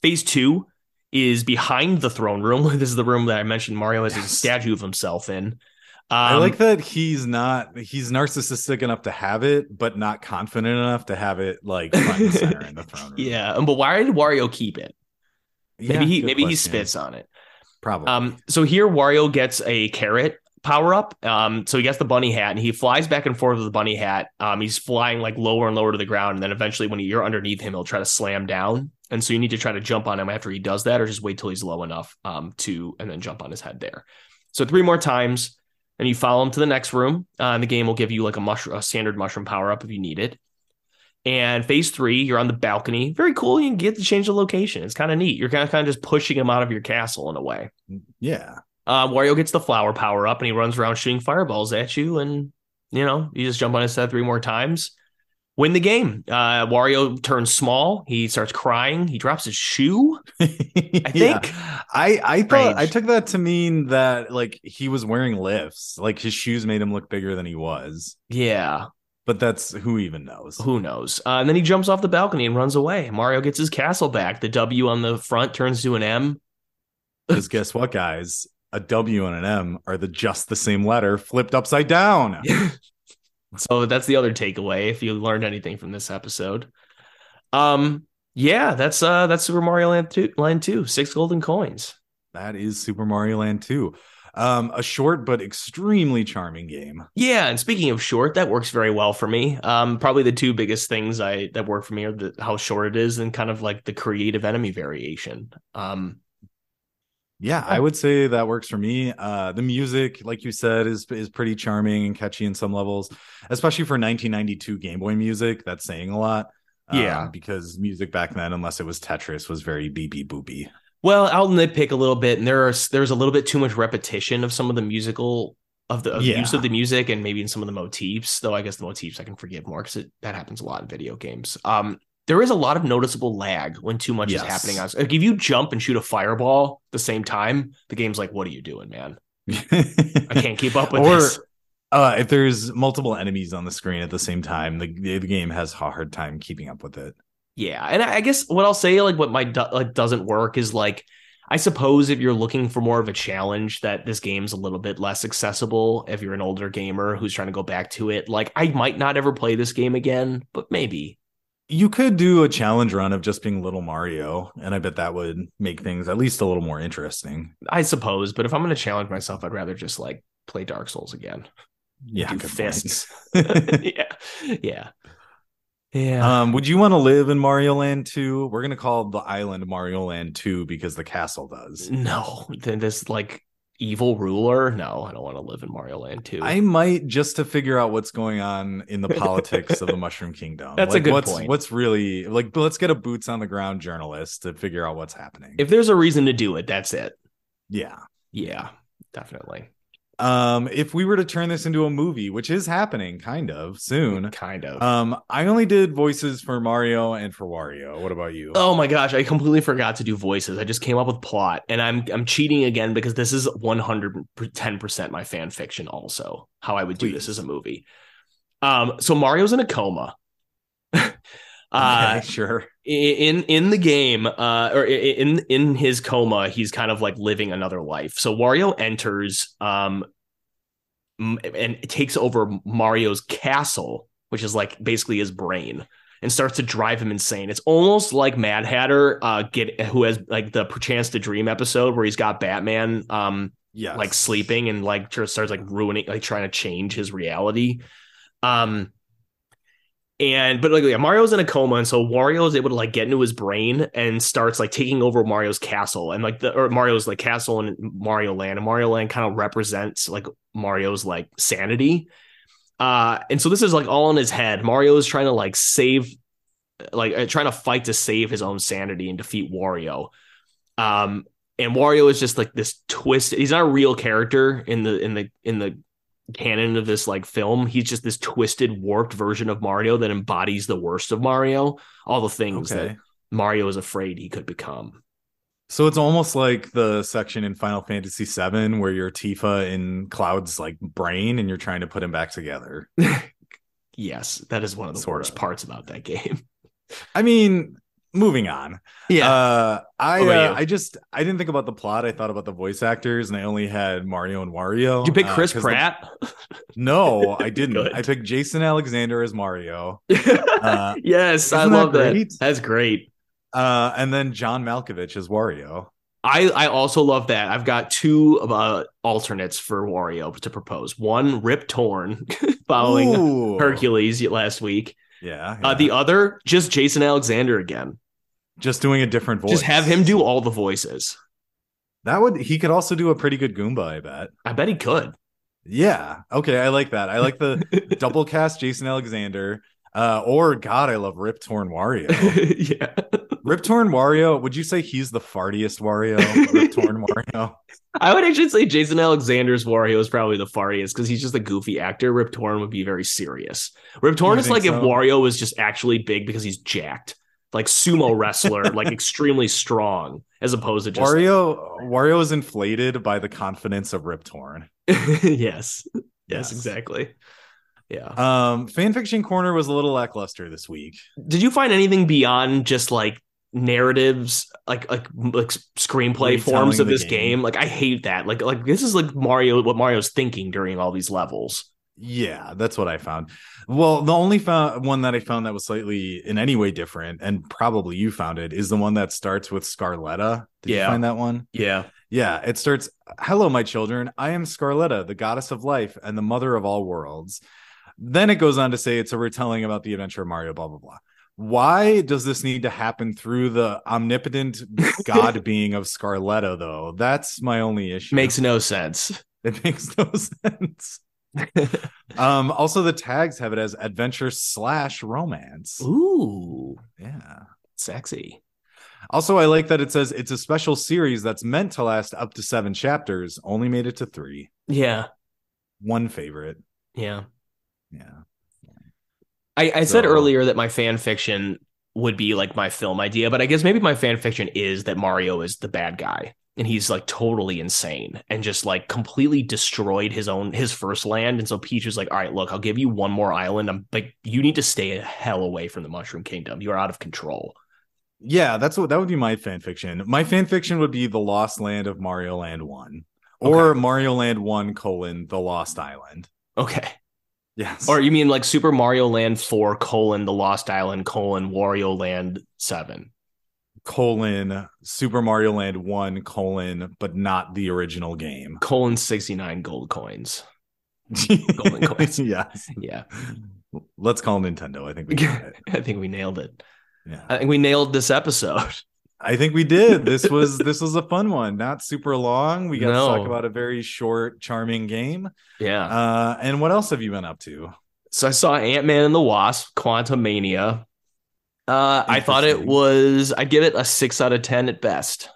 phase two is behind the throne room. This is the room that I mentioned Mario has a statue of himself in. I Um, like that he's not he's narcissistic enough to have it, but not confident enough to have it like front and center in the throne room. Yeah, but why did Wario keep it? Maybe Yeah, he maybe he spits on it. Probably. Um, so here Wario gets a carrot power up. Um, so he gets the bunny hat and he flies back and forth with the bunny hat. Um, he's flying like lower and lower to the ground, and then eventually when you're underneath him, he'll try to slam down. And so you need to try to jump on him after he does that, or just wait till he's low enough um to and then jump on his head there. So three more times, and you follow him to the next room. Uh, and the game will give you like a mushroom, a standard mushroom power up if you need it. And phase three, you're on the balcony. Very cool. You can get to change the location. It's kind of neat. You're kind of kind of just pushing him out of your castle in a way. yeah. Uh, Wario gets the flower power up and he runs around shooting fireballs at you. And, you know, you just jump on his head three more times, win the game. Uh, Wario turns small. He starts crying. He drops his shoe. I think. I I thought I took that to mean that like he was wearing lifts, like his shoes made him look bigger than he was. Yeah, But that's who even knows. who knows? Uh, and then he jumps off the balcony and runs away. Mario gets his castle back. The W on the front turns to an M. Because guess what, guys? A W and an M are the just the same letter flipped upside down. so that's the other takeaway if you learned anything from this episode. Um, yeah, that's uh that's Super Mario Land 2, Land 2, six golden coins. That is Super Mario Land 2. Um, a short but extremely charming game. Yeah, and speaking of short, that works very well for me. Um, probably the two biggest things I that work for me are the, how short it is and kind of like the creative enemy variation. Um, Yeah, I would say that works for me. Uh, the music, like you said, is is pretty charming and catchy in some levels, especially for 1992 Game Boy music. That's saying a lot. Um, Yeah. because music back then, unless it was Tetris, was very beepy boopy. well, I'll nitpick a little bit, and there are there's a little bit too much repetition of some of the musical of the of Yeah. use of the music and maybe in some of the motifs. Though I guess the motifs I can forgive more because that happens a lot in video games. Um, there is a lot of noticeable lag when too much Yes. is happening. on Like if you jump and shoot a fireball at the same time, the game's like, "What are you doing, man? I can't keep up with or this." uh, if there's multiple enemies on the screen at the same time, the, the game has a hard time keeping up with it. Yeah, and I I guess what I'll say, like what my do- like doesn't work is like, I suppose if you're looking for more of a challenge, that this game's a little bit less accessible. If you're an older gamer who's trying to go back to it, like I might not ever play this game again, but maybe. You could do a challenge run of just being Little Mario, and I bet that would make things at least a little more interesting. I suppose, but if I'm going to challenge myself, I'd rather just like play Dark Souls again. Yeah, Do fists. yeah, yeah, yeah. um, would you want to live in Mario Land 2? We're gonna call the island Mario Land 2 because the castle does. no, then this like evil ruler. No, I don't want to live in Mario Land too. I might just to figure out what's going on in the politics of the Mushroom Kingdom. That's a Like, good what's, point. What's really like? Let's get a boots on the ground journalist to figure out what's happening. if there's a reason to do it, that's it. yeah. Yeah, definitely. Um, if we were to turn this into a movie, which is happening kind of soon. Kind of. Um, I only did voices for Mario and for Wario. What about you? Oh my gosh, I completely forgot to do voices. I just came up with plot and I'm I'm cheating again because this is 110% my fan fiction also. How I would do this as a movie. Um so Mario's in a coma. uh okay, sure. in in the game uh or in in his coma he's kind of like living another life. So wario enters um and takes over mario's castle which is like basically his brain and starts to drive him insane. It's almost like mad hatter uh get who has like the chance to dream episode where he's got batman um Yeah, like sleeping and like just starts like ruining like trying to change his reality. Um and but like yeah, mario's in a coma and so wario is able to like get into his brain and starts like taking over mario's castle. And like the or mario's like castle in mario land and mario land kind of represents like mario's like sanity. Uh and so this is like all in his head. Mario is trying to like save like uh, trying to fight to save his own sanity and defeat wario. Um and Wario is just like this twist. He's not a real character in the in the in the canon of this like film. He's just this twisted, warped version of Mario that embodies the worst of Mario. All the things Okay. that Mario is afraid he could become. So it's almost like the section in Final Fantasy VII where you're Tifa in Cloud's like brain and you're trying to put him back together. Yes, that is one of the Sort worst of. parts about that game. I mean, moving on. Yeah. Uh, I uh. I just I didn't think about the plot. I thought about the voice actors, and I only had Mario and Wario. Did you pick uh, Chris 'cause the- Pratt? no, I didn't. I picked Jason Alexander as Mario, Uh, yes, I isn't that love that. That's great. uh, and then John Malkovich as Wario. I, I also love that. I've got two uh, alternates for Wario to propose. One, Rip Torn, following Ooh. Hercules last week. Yeah, Uh, yeah. the other, just Jason Alexander again. Just doing a different voice. Just have him do all the voices. that. Would he could also do a pretty good Goomba? I bet. I bet he could. Yeah. Okay. I like that. I like the double cast Jason Alexander. Uh, or God, I love Rip Torn Wario. yeah. Rip Torn Wario. Would you say he's the fartiest Wario? Rip Torn Wario. I would actually say Jason Alexander's Wario is probably the fartiest because he's just a goofy actor. Rip Torn would be very serious. Rip Torn is like if? Wario was just actually big because he's jacked, like sumo wrestler, like extremely strong, as opposed to just Wario. Wario is inflated by the confidence of Rip Torn. yes. yes, Yes. exactly. Yeah. Um, fanfiction corner was a little lackluster this week. Did you find anything beyond just like narratives, like like like screenplay Retelling forms of this game. game? Like I hate that. Like like this is like Mario, what Mario's thinking during all these levels. Yeah, that's what I found. Well, the only found one that I found that was slightly in any way different, and probably you found it, is the one that starts with Scarletta. Did Yeah. you find that one? Yeah. Yeah, it starts, Hello, my children. I am Scarletta, the goddess of life and the mother of all worlds. Then it goes on to say it's a retelling about the adventure of Mario, blah, blah, blah. Why does this need to happen through the omnipotent god being of Scarletta, though? That's my only issue. Makes no sense. it makes no sense. um, also, the tags have it as adventure slash romance. Ooh, Yeah. sexy. Also, I like that it says it's a special series that's meant to last up to seven chapters, only made it to three. Yeah. One favorite. Yeah. Yeah. I, I said earlier that my fan fiction would be like my film idea, but I guess maybe my fan fiction is that Mario is the bad guy and he's like totally insane and just like completely destroyed his own his first land. And so Peach is like, all right, look, I'll give you one more island. I'm like, you need to stay a hell away from the Mushroom Kingdom. You are out of control. Yeah, that's what that would be my fan fiction. My fan fiction would be the Lost Land of Mario Land One, or Okay. Mario Land One colon the Lost Island. Okay. Yes, Or you mean like Super Mario Land 4 colon the Lost Island colon Wario Land 7? Colon Super Mario Land One colon, but not the original game. Colon 69 gold coins. Golden coins. yes. Yeah. Let's call Nintendo. I think we got it. I think we nailed it. Yeah. I think we nailed this episode. I think we did. This was this was a fun one. Not super long. We got to talk about a very short, charming game. Yeah. Uh, and what else have you been up to? So I saw Ant Man and the Wasp, Quantumania. Uh, I thought it was, I'd give it a six out of 10 at best.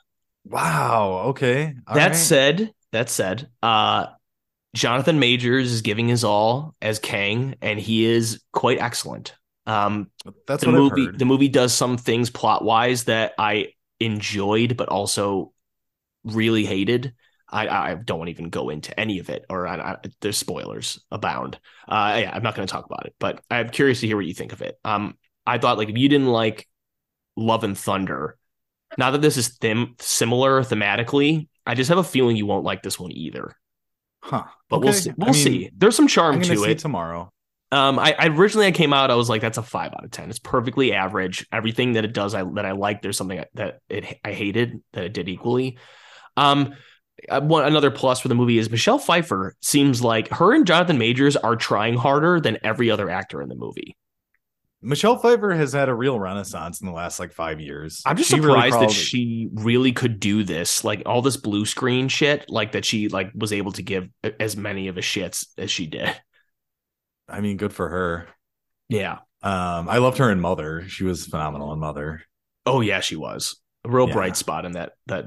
Wow. Okay. All that right. said, that said, uh, Jonathan Majors is giving his all as Kang, and he is quite excellent. Um, that's the movie the movie does some things plot wise that I enjoyed, but also really hated. I, I don't want to even go into any of it, or I, I, there's spoilers abound. Uh, yeah, I'm not going to talk about it, but I'm curious to hear what you think of it. Um, I thought like if you didn't like Love and Thunder, now that this is them similar thematically, I just have a feeling you won't like this one either. huh? But we'll see. I We'll mean, see. There's some charm see it. tomorrow. Um, I, I originally I came out, I was like, that's a five out of ten. It's perfectly average. Everything that it does, I that I like. There's something that it I hated that it did equally. Um, uh, one another plus for the movie is Michelle Pfeiffer seems like her and Jonathan Majors are trying harder than every other actor in the movie. Michelle Pfeiffer has had a real renaissance in the last like five years. I'm just She really surprised that she really could do this, like all this blue screen shit, like that she like was able to give as many of a shits as she did. I mean, good for her. Yeah. Um, I loved her in Mother. She was phenomenal in Mother. Oh yeah, she was a real Yeah. bright spot in that that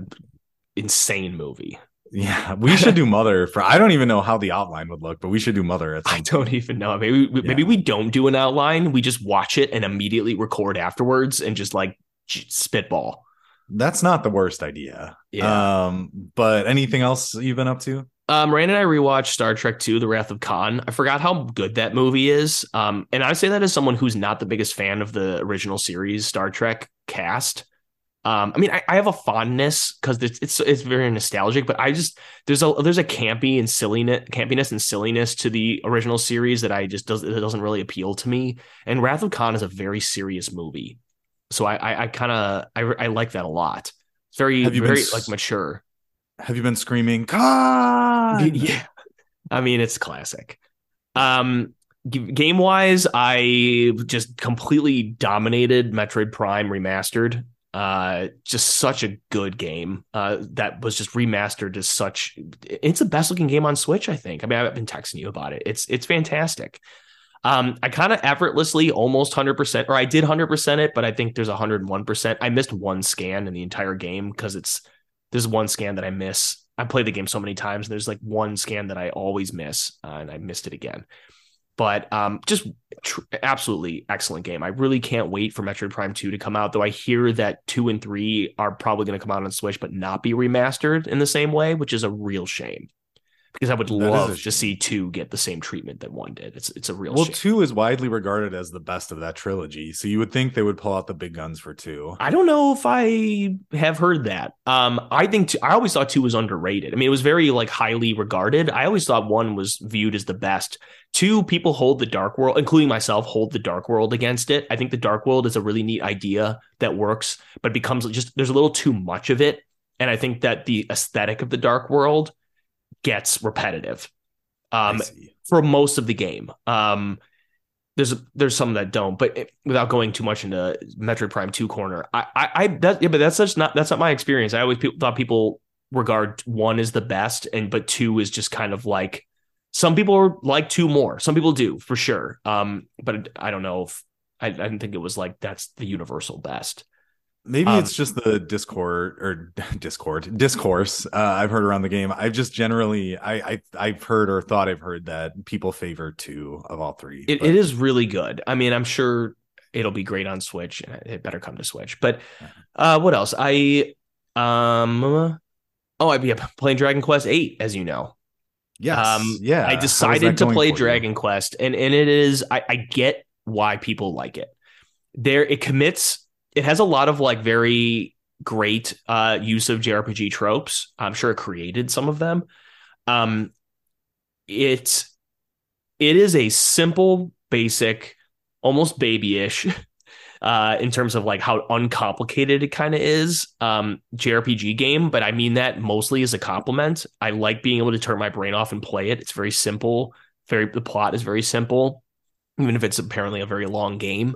insane movie. Yeah, we should do Mother for. I don't even know how the outline would look, but we should do Mother. I don't even know. Maybe we- maybe we don't do an outline. We just watch it and immediately record afterwards and just like spitball. That's not the worst idea. Yeah. Um, but anything else you've been up to? Um, Rand and I rewatched Star Trek II: The Wrath of Khan. I forgot how good that movie is. Um, and I say that as someone who's not the biggest fan of the original series Star Trek cast. Um, I mean, I, I have a fondness because it's, it's it's very nostalgic, but I just there's a there's a campy and silliness, campiness and silliness to the original series that I just does it doesn't really appeal to me. And Wrath of Khan is a very serious movie, so I I, I kind of I, I like that a lot. It's very Have you been very s- like mature. Have you been screaming? God! Yeah. I mean, it's classic. Um, game wise, I just completely dominated Metroid Prime Remastered. Uh, just such a good game. Uh, that was just remastered to such. It's the best looking game on Switch, I think. I mean, I've been texting you about it. It's it's fantastic. Um, I kind of effortlessly almost 100%, or I did 100% it, but I think there's 101%. I missed one scan in the entire game because it's there's one scan that I miss. I played the game so many times, and there's like one scan that I always miss, uh, and I missed it again. But um, just tr- absolutely excellent game. I really can't wait for Metroid Prime 2 to come out, though I hear that 2 and 3 are probably going to come out on Switch, but not be remastered in the same way, which is a real shame. Because I would a love to see 2 get the same treatment that 1 did. It's it's a real Well, shame. two is widely regarded as the best of that trilogy, so you would think they would pull out the big guns for two. I don't know if I have heard that. Um, I think two, I always thought two was underrated. I mean, it was very like highly regarded. I always thought one was viewed as the best. Two, people hold the Dark World, including myself, hold the Dark World against it. I think the Dark World is a really neat idea that works, but becomes just there's a little too much of it, and I think that the aesthetic of the Dark World gets repetitive. Um, for most of the game. Um, there's there's some that don't, but it- without going too much into Metroid Prime Two corner, I I, I that yeah, but that's such not that's not my experience. I always pe- thought people regard one as the best, and but two is just kind of like some people are like two more. Some people do for sure. Um, but I don't know if I, I didn't think it was like that's the universal best. Maybe um, it's just the discord or discord discourse uh, I've heard around the game. I've just generally I, I I've heard or thought I've heard that people favor two of all three. It, it is really good. I mean, I'm sure it'll be great on Switch, and it better come to Switch. But uh, what else? I um, oh, I'd be playing Dragon Quest Eight, as you know. Yes. Um, yeah. I decided to play for you? Dragon Quest, and and it is I, I get why people like it. There, it commits. It has a lot of like very great uh, use of JRPG tropes. I'm sure it created some of them. Um, it it is a simple, basic, almost babyish. Uh, in terms of like how uncomplicated it kind of is, um, JRPG game, but I mean that mostly as a compliment. I like being able to turn my brain off and play it. It's very simple. Very the plot is very simple, even if it's apparently a very long game.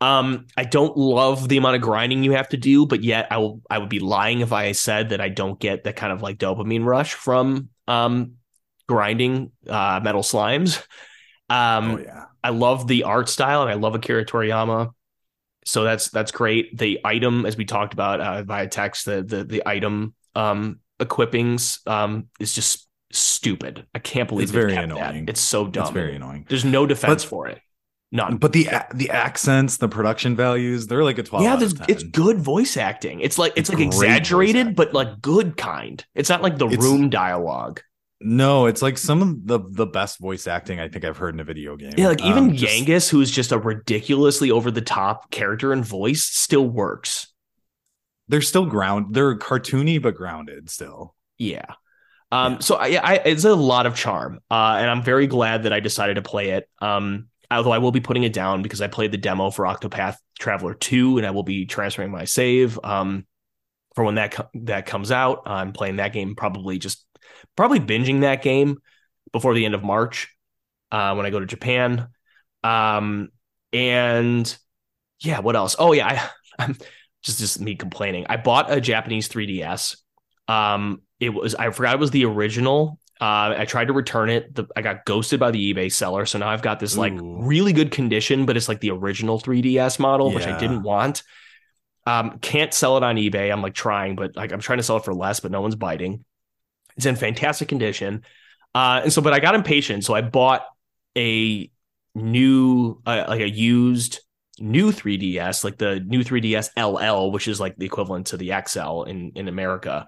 Um, I don't love the amount of grinding you have to do, but yet I will I would be lying if I said that I don't get that kind of like dopamine rush from um grinding uh metal slimes. Um oh yeah. I love the art style and I love Akira Toriyama. So that's that's great. The item, as we talked about uh, via text, the the the item um equippings um is just stupid. I can't believe It's very kept that. annoying. It's so dumb. It's very annoying. There's no defense But- for it. None. But the the accents, the production values, they're like a 12 yeah, out there's, of 10. it's good voice acting. It's like it's, It's like exaggerated, but like good kind. It's not like the It's- room dialogue. No, it's like some of the the best voice acting I think I've heard in a video game. Yeah, like even Um, just- Yangus, who's just a ridiculously over the top character and voice, still works. they're still ground. They're cartoony but grounded still. Yeah. Um, Yeah. so I, I, it's a lot of charm, uh, and I'm very glad that I decided to play it. Um, although I will be putting it down because I played the demo for Octopath Traveler 2, and I will be transferring my save um, for when that co- that comes out. I'm playing that game probably just probably binging that game before the end of March uh, when I go to Japan. Um, and yeah, what else? Oh yeah, I, I'm just just me complaining. I bought a Japanese 3DS. Um, it was I forgot it was the original. Uh, I tried to return it. The, I got ghosted by the eBay seller, so now I've got this like really good condition, but it's like the original 3DS model, which I didn't want. Um, can't sell it on eBay. I'm like trying, but like I'm trying to sell it for less, but no one's biting. It's in fantastic condition. Uh, and so, but I got impatient, so I bought a new, uh, like a used new 3DS, like the new 3DS LL, which is like the equivalent to the XL in in America.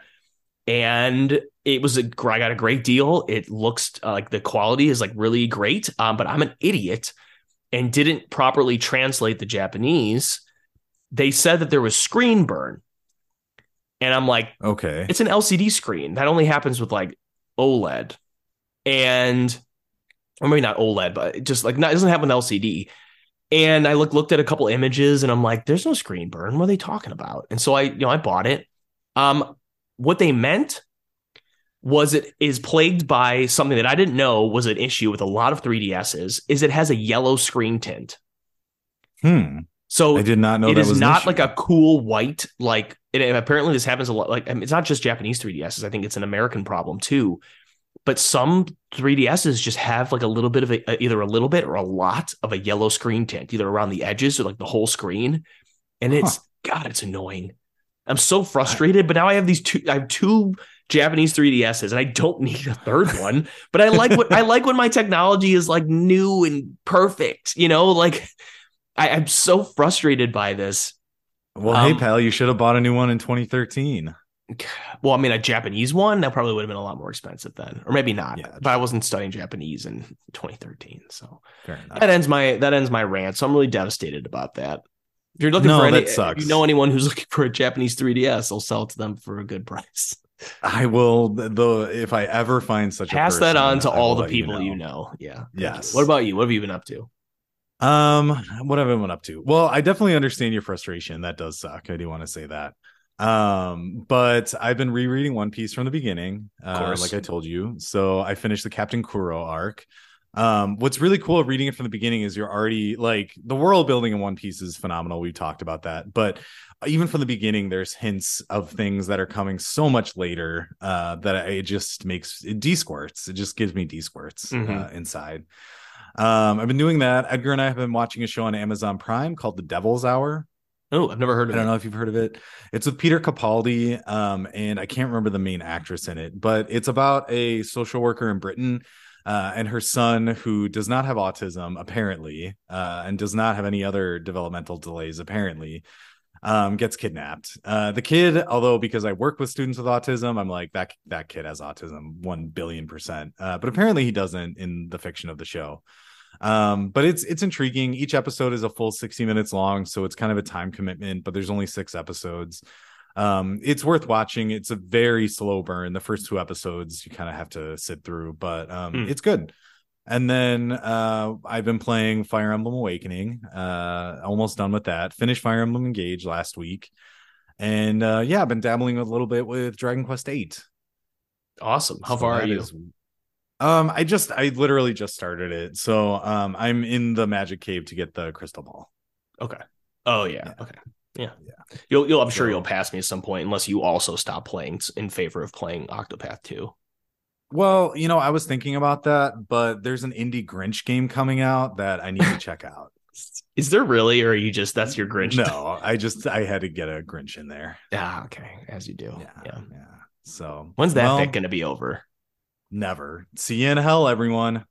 And it was a I got a great deal. It looks uh, like the quality is like really great. Um, but I'm an idiot and didn't properly translate the Japanese. They said that there was screen burn. And I'm like, Okay. it's an LCD screen. That only happens with like OLED. And or maybe not OLED, but just like not, it doesn't happen with LCD. And I look, looked at a couple images and I'm like, there's no screen burn. What are they talking about? And so I, you know, I bought it. Um, what they meant was it is plagued by something that I didn't know was an issue with a lot of 3DSs, is it has a yellow screen tint. Hmm. So I did not know it that is was not like a cool white like it, apparently this happens a lot like I mean, it's not just japanese 3DSs i think it's an american problem too but some 3ds's just have like a little bit of a, either a little bit or a lot of a yellow screen tint either around the edges or like the whole screen and it's god it's annoying i'm so frustrated but now i have these two i have two japanese 3ds's and i don't need a third one but i like what i like when my technology is like new and perfect you know like I, I'm so frustrated by this. Well, Um, hey pal, you should have bought a new one in 2013. Well, I mean, a Japanese one that probably would have been a lot more expensive then, or maybe not. Yeah. but I wasn't studying Japanese in 2013, so that ends my that ends my rant. So I'm really devastated about that. If you're looking No, for any, that sucks. you know anyone who's looking for a Japanese 3DS, I'll sell it to them for a good price. I will though if I ever find such a Pass that on to I all the people you know. Yeah. Thank you. Yes. What about you? What have you been up to? Um, what have I been up to? Well, I definitely understand your frustration. That does suck. I do want to say that. Um, but I've been rereading One Piece from the beginning, uh, like I told you. So I finished the Captain Kuro arc. Um, what's really cool reading it from the beginning is you're already like the world building in One Piece is phenomenal. We've talked about that, but even from the beginning, there's hints of things that are coming so much later uh, that it just makes it D squirts. It just gives me D squirts uh, Mhm. inside. Um, I've been doing that. Edgar and I have been watching a show on Amazon Prime called The Devil's Hour. Oh, I've never heard of it. I don't know if you've heard of it. It's with Peter Capaldi, um, and I can't remember the main actress in it, but it's about a social worker in Britain uh, and her son, who does not have autism apparently, uh, and does not have any other developmental delays apparently, um, gets kidnapped. Uh, the kid, although because I work with students with autism, I'm like that that kid has autism one billion percent. Uh, but apparently he doesn't in the fiction of the show. Um, but it's it's intriguing. Each episode is a full 60 minutes long, so it's kind of a time commitment, but there's only six episodes. Um, it's worth watching. It's a very slow burn. The first two episodes you kind of have to sit through, but um, Mm. it's good. And then uh, I've been playing Fire Emblem Awakening. Uh, almost done with that. Finished Fire Emblem Engage last week, and uh, yeah, I've been dabbling a little bit with Dragon Quest Eight. Awesome. How So far are you? is- um, I just I literally just started it, so um, I'm in the Magic Cave to get the crystal ball. Okay. Oh yeah. Yeah. Okay. Yeah. Yeah. You'll you'll I'm sure you'll pass me at some point unless you also stop playing in favor of playing Octopath 2. Well, you know, I was thinking about that, but there's an indie Grinch game coming out that I need to check out. Is there really or are you just that's your Grinch? No, I just I had to get a Grinch in there. Ah, okay. As you do. Yeah, Yeah. yeah. So When's that well, going to be over? Never. See you in hell, everyone.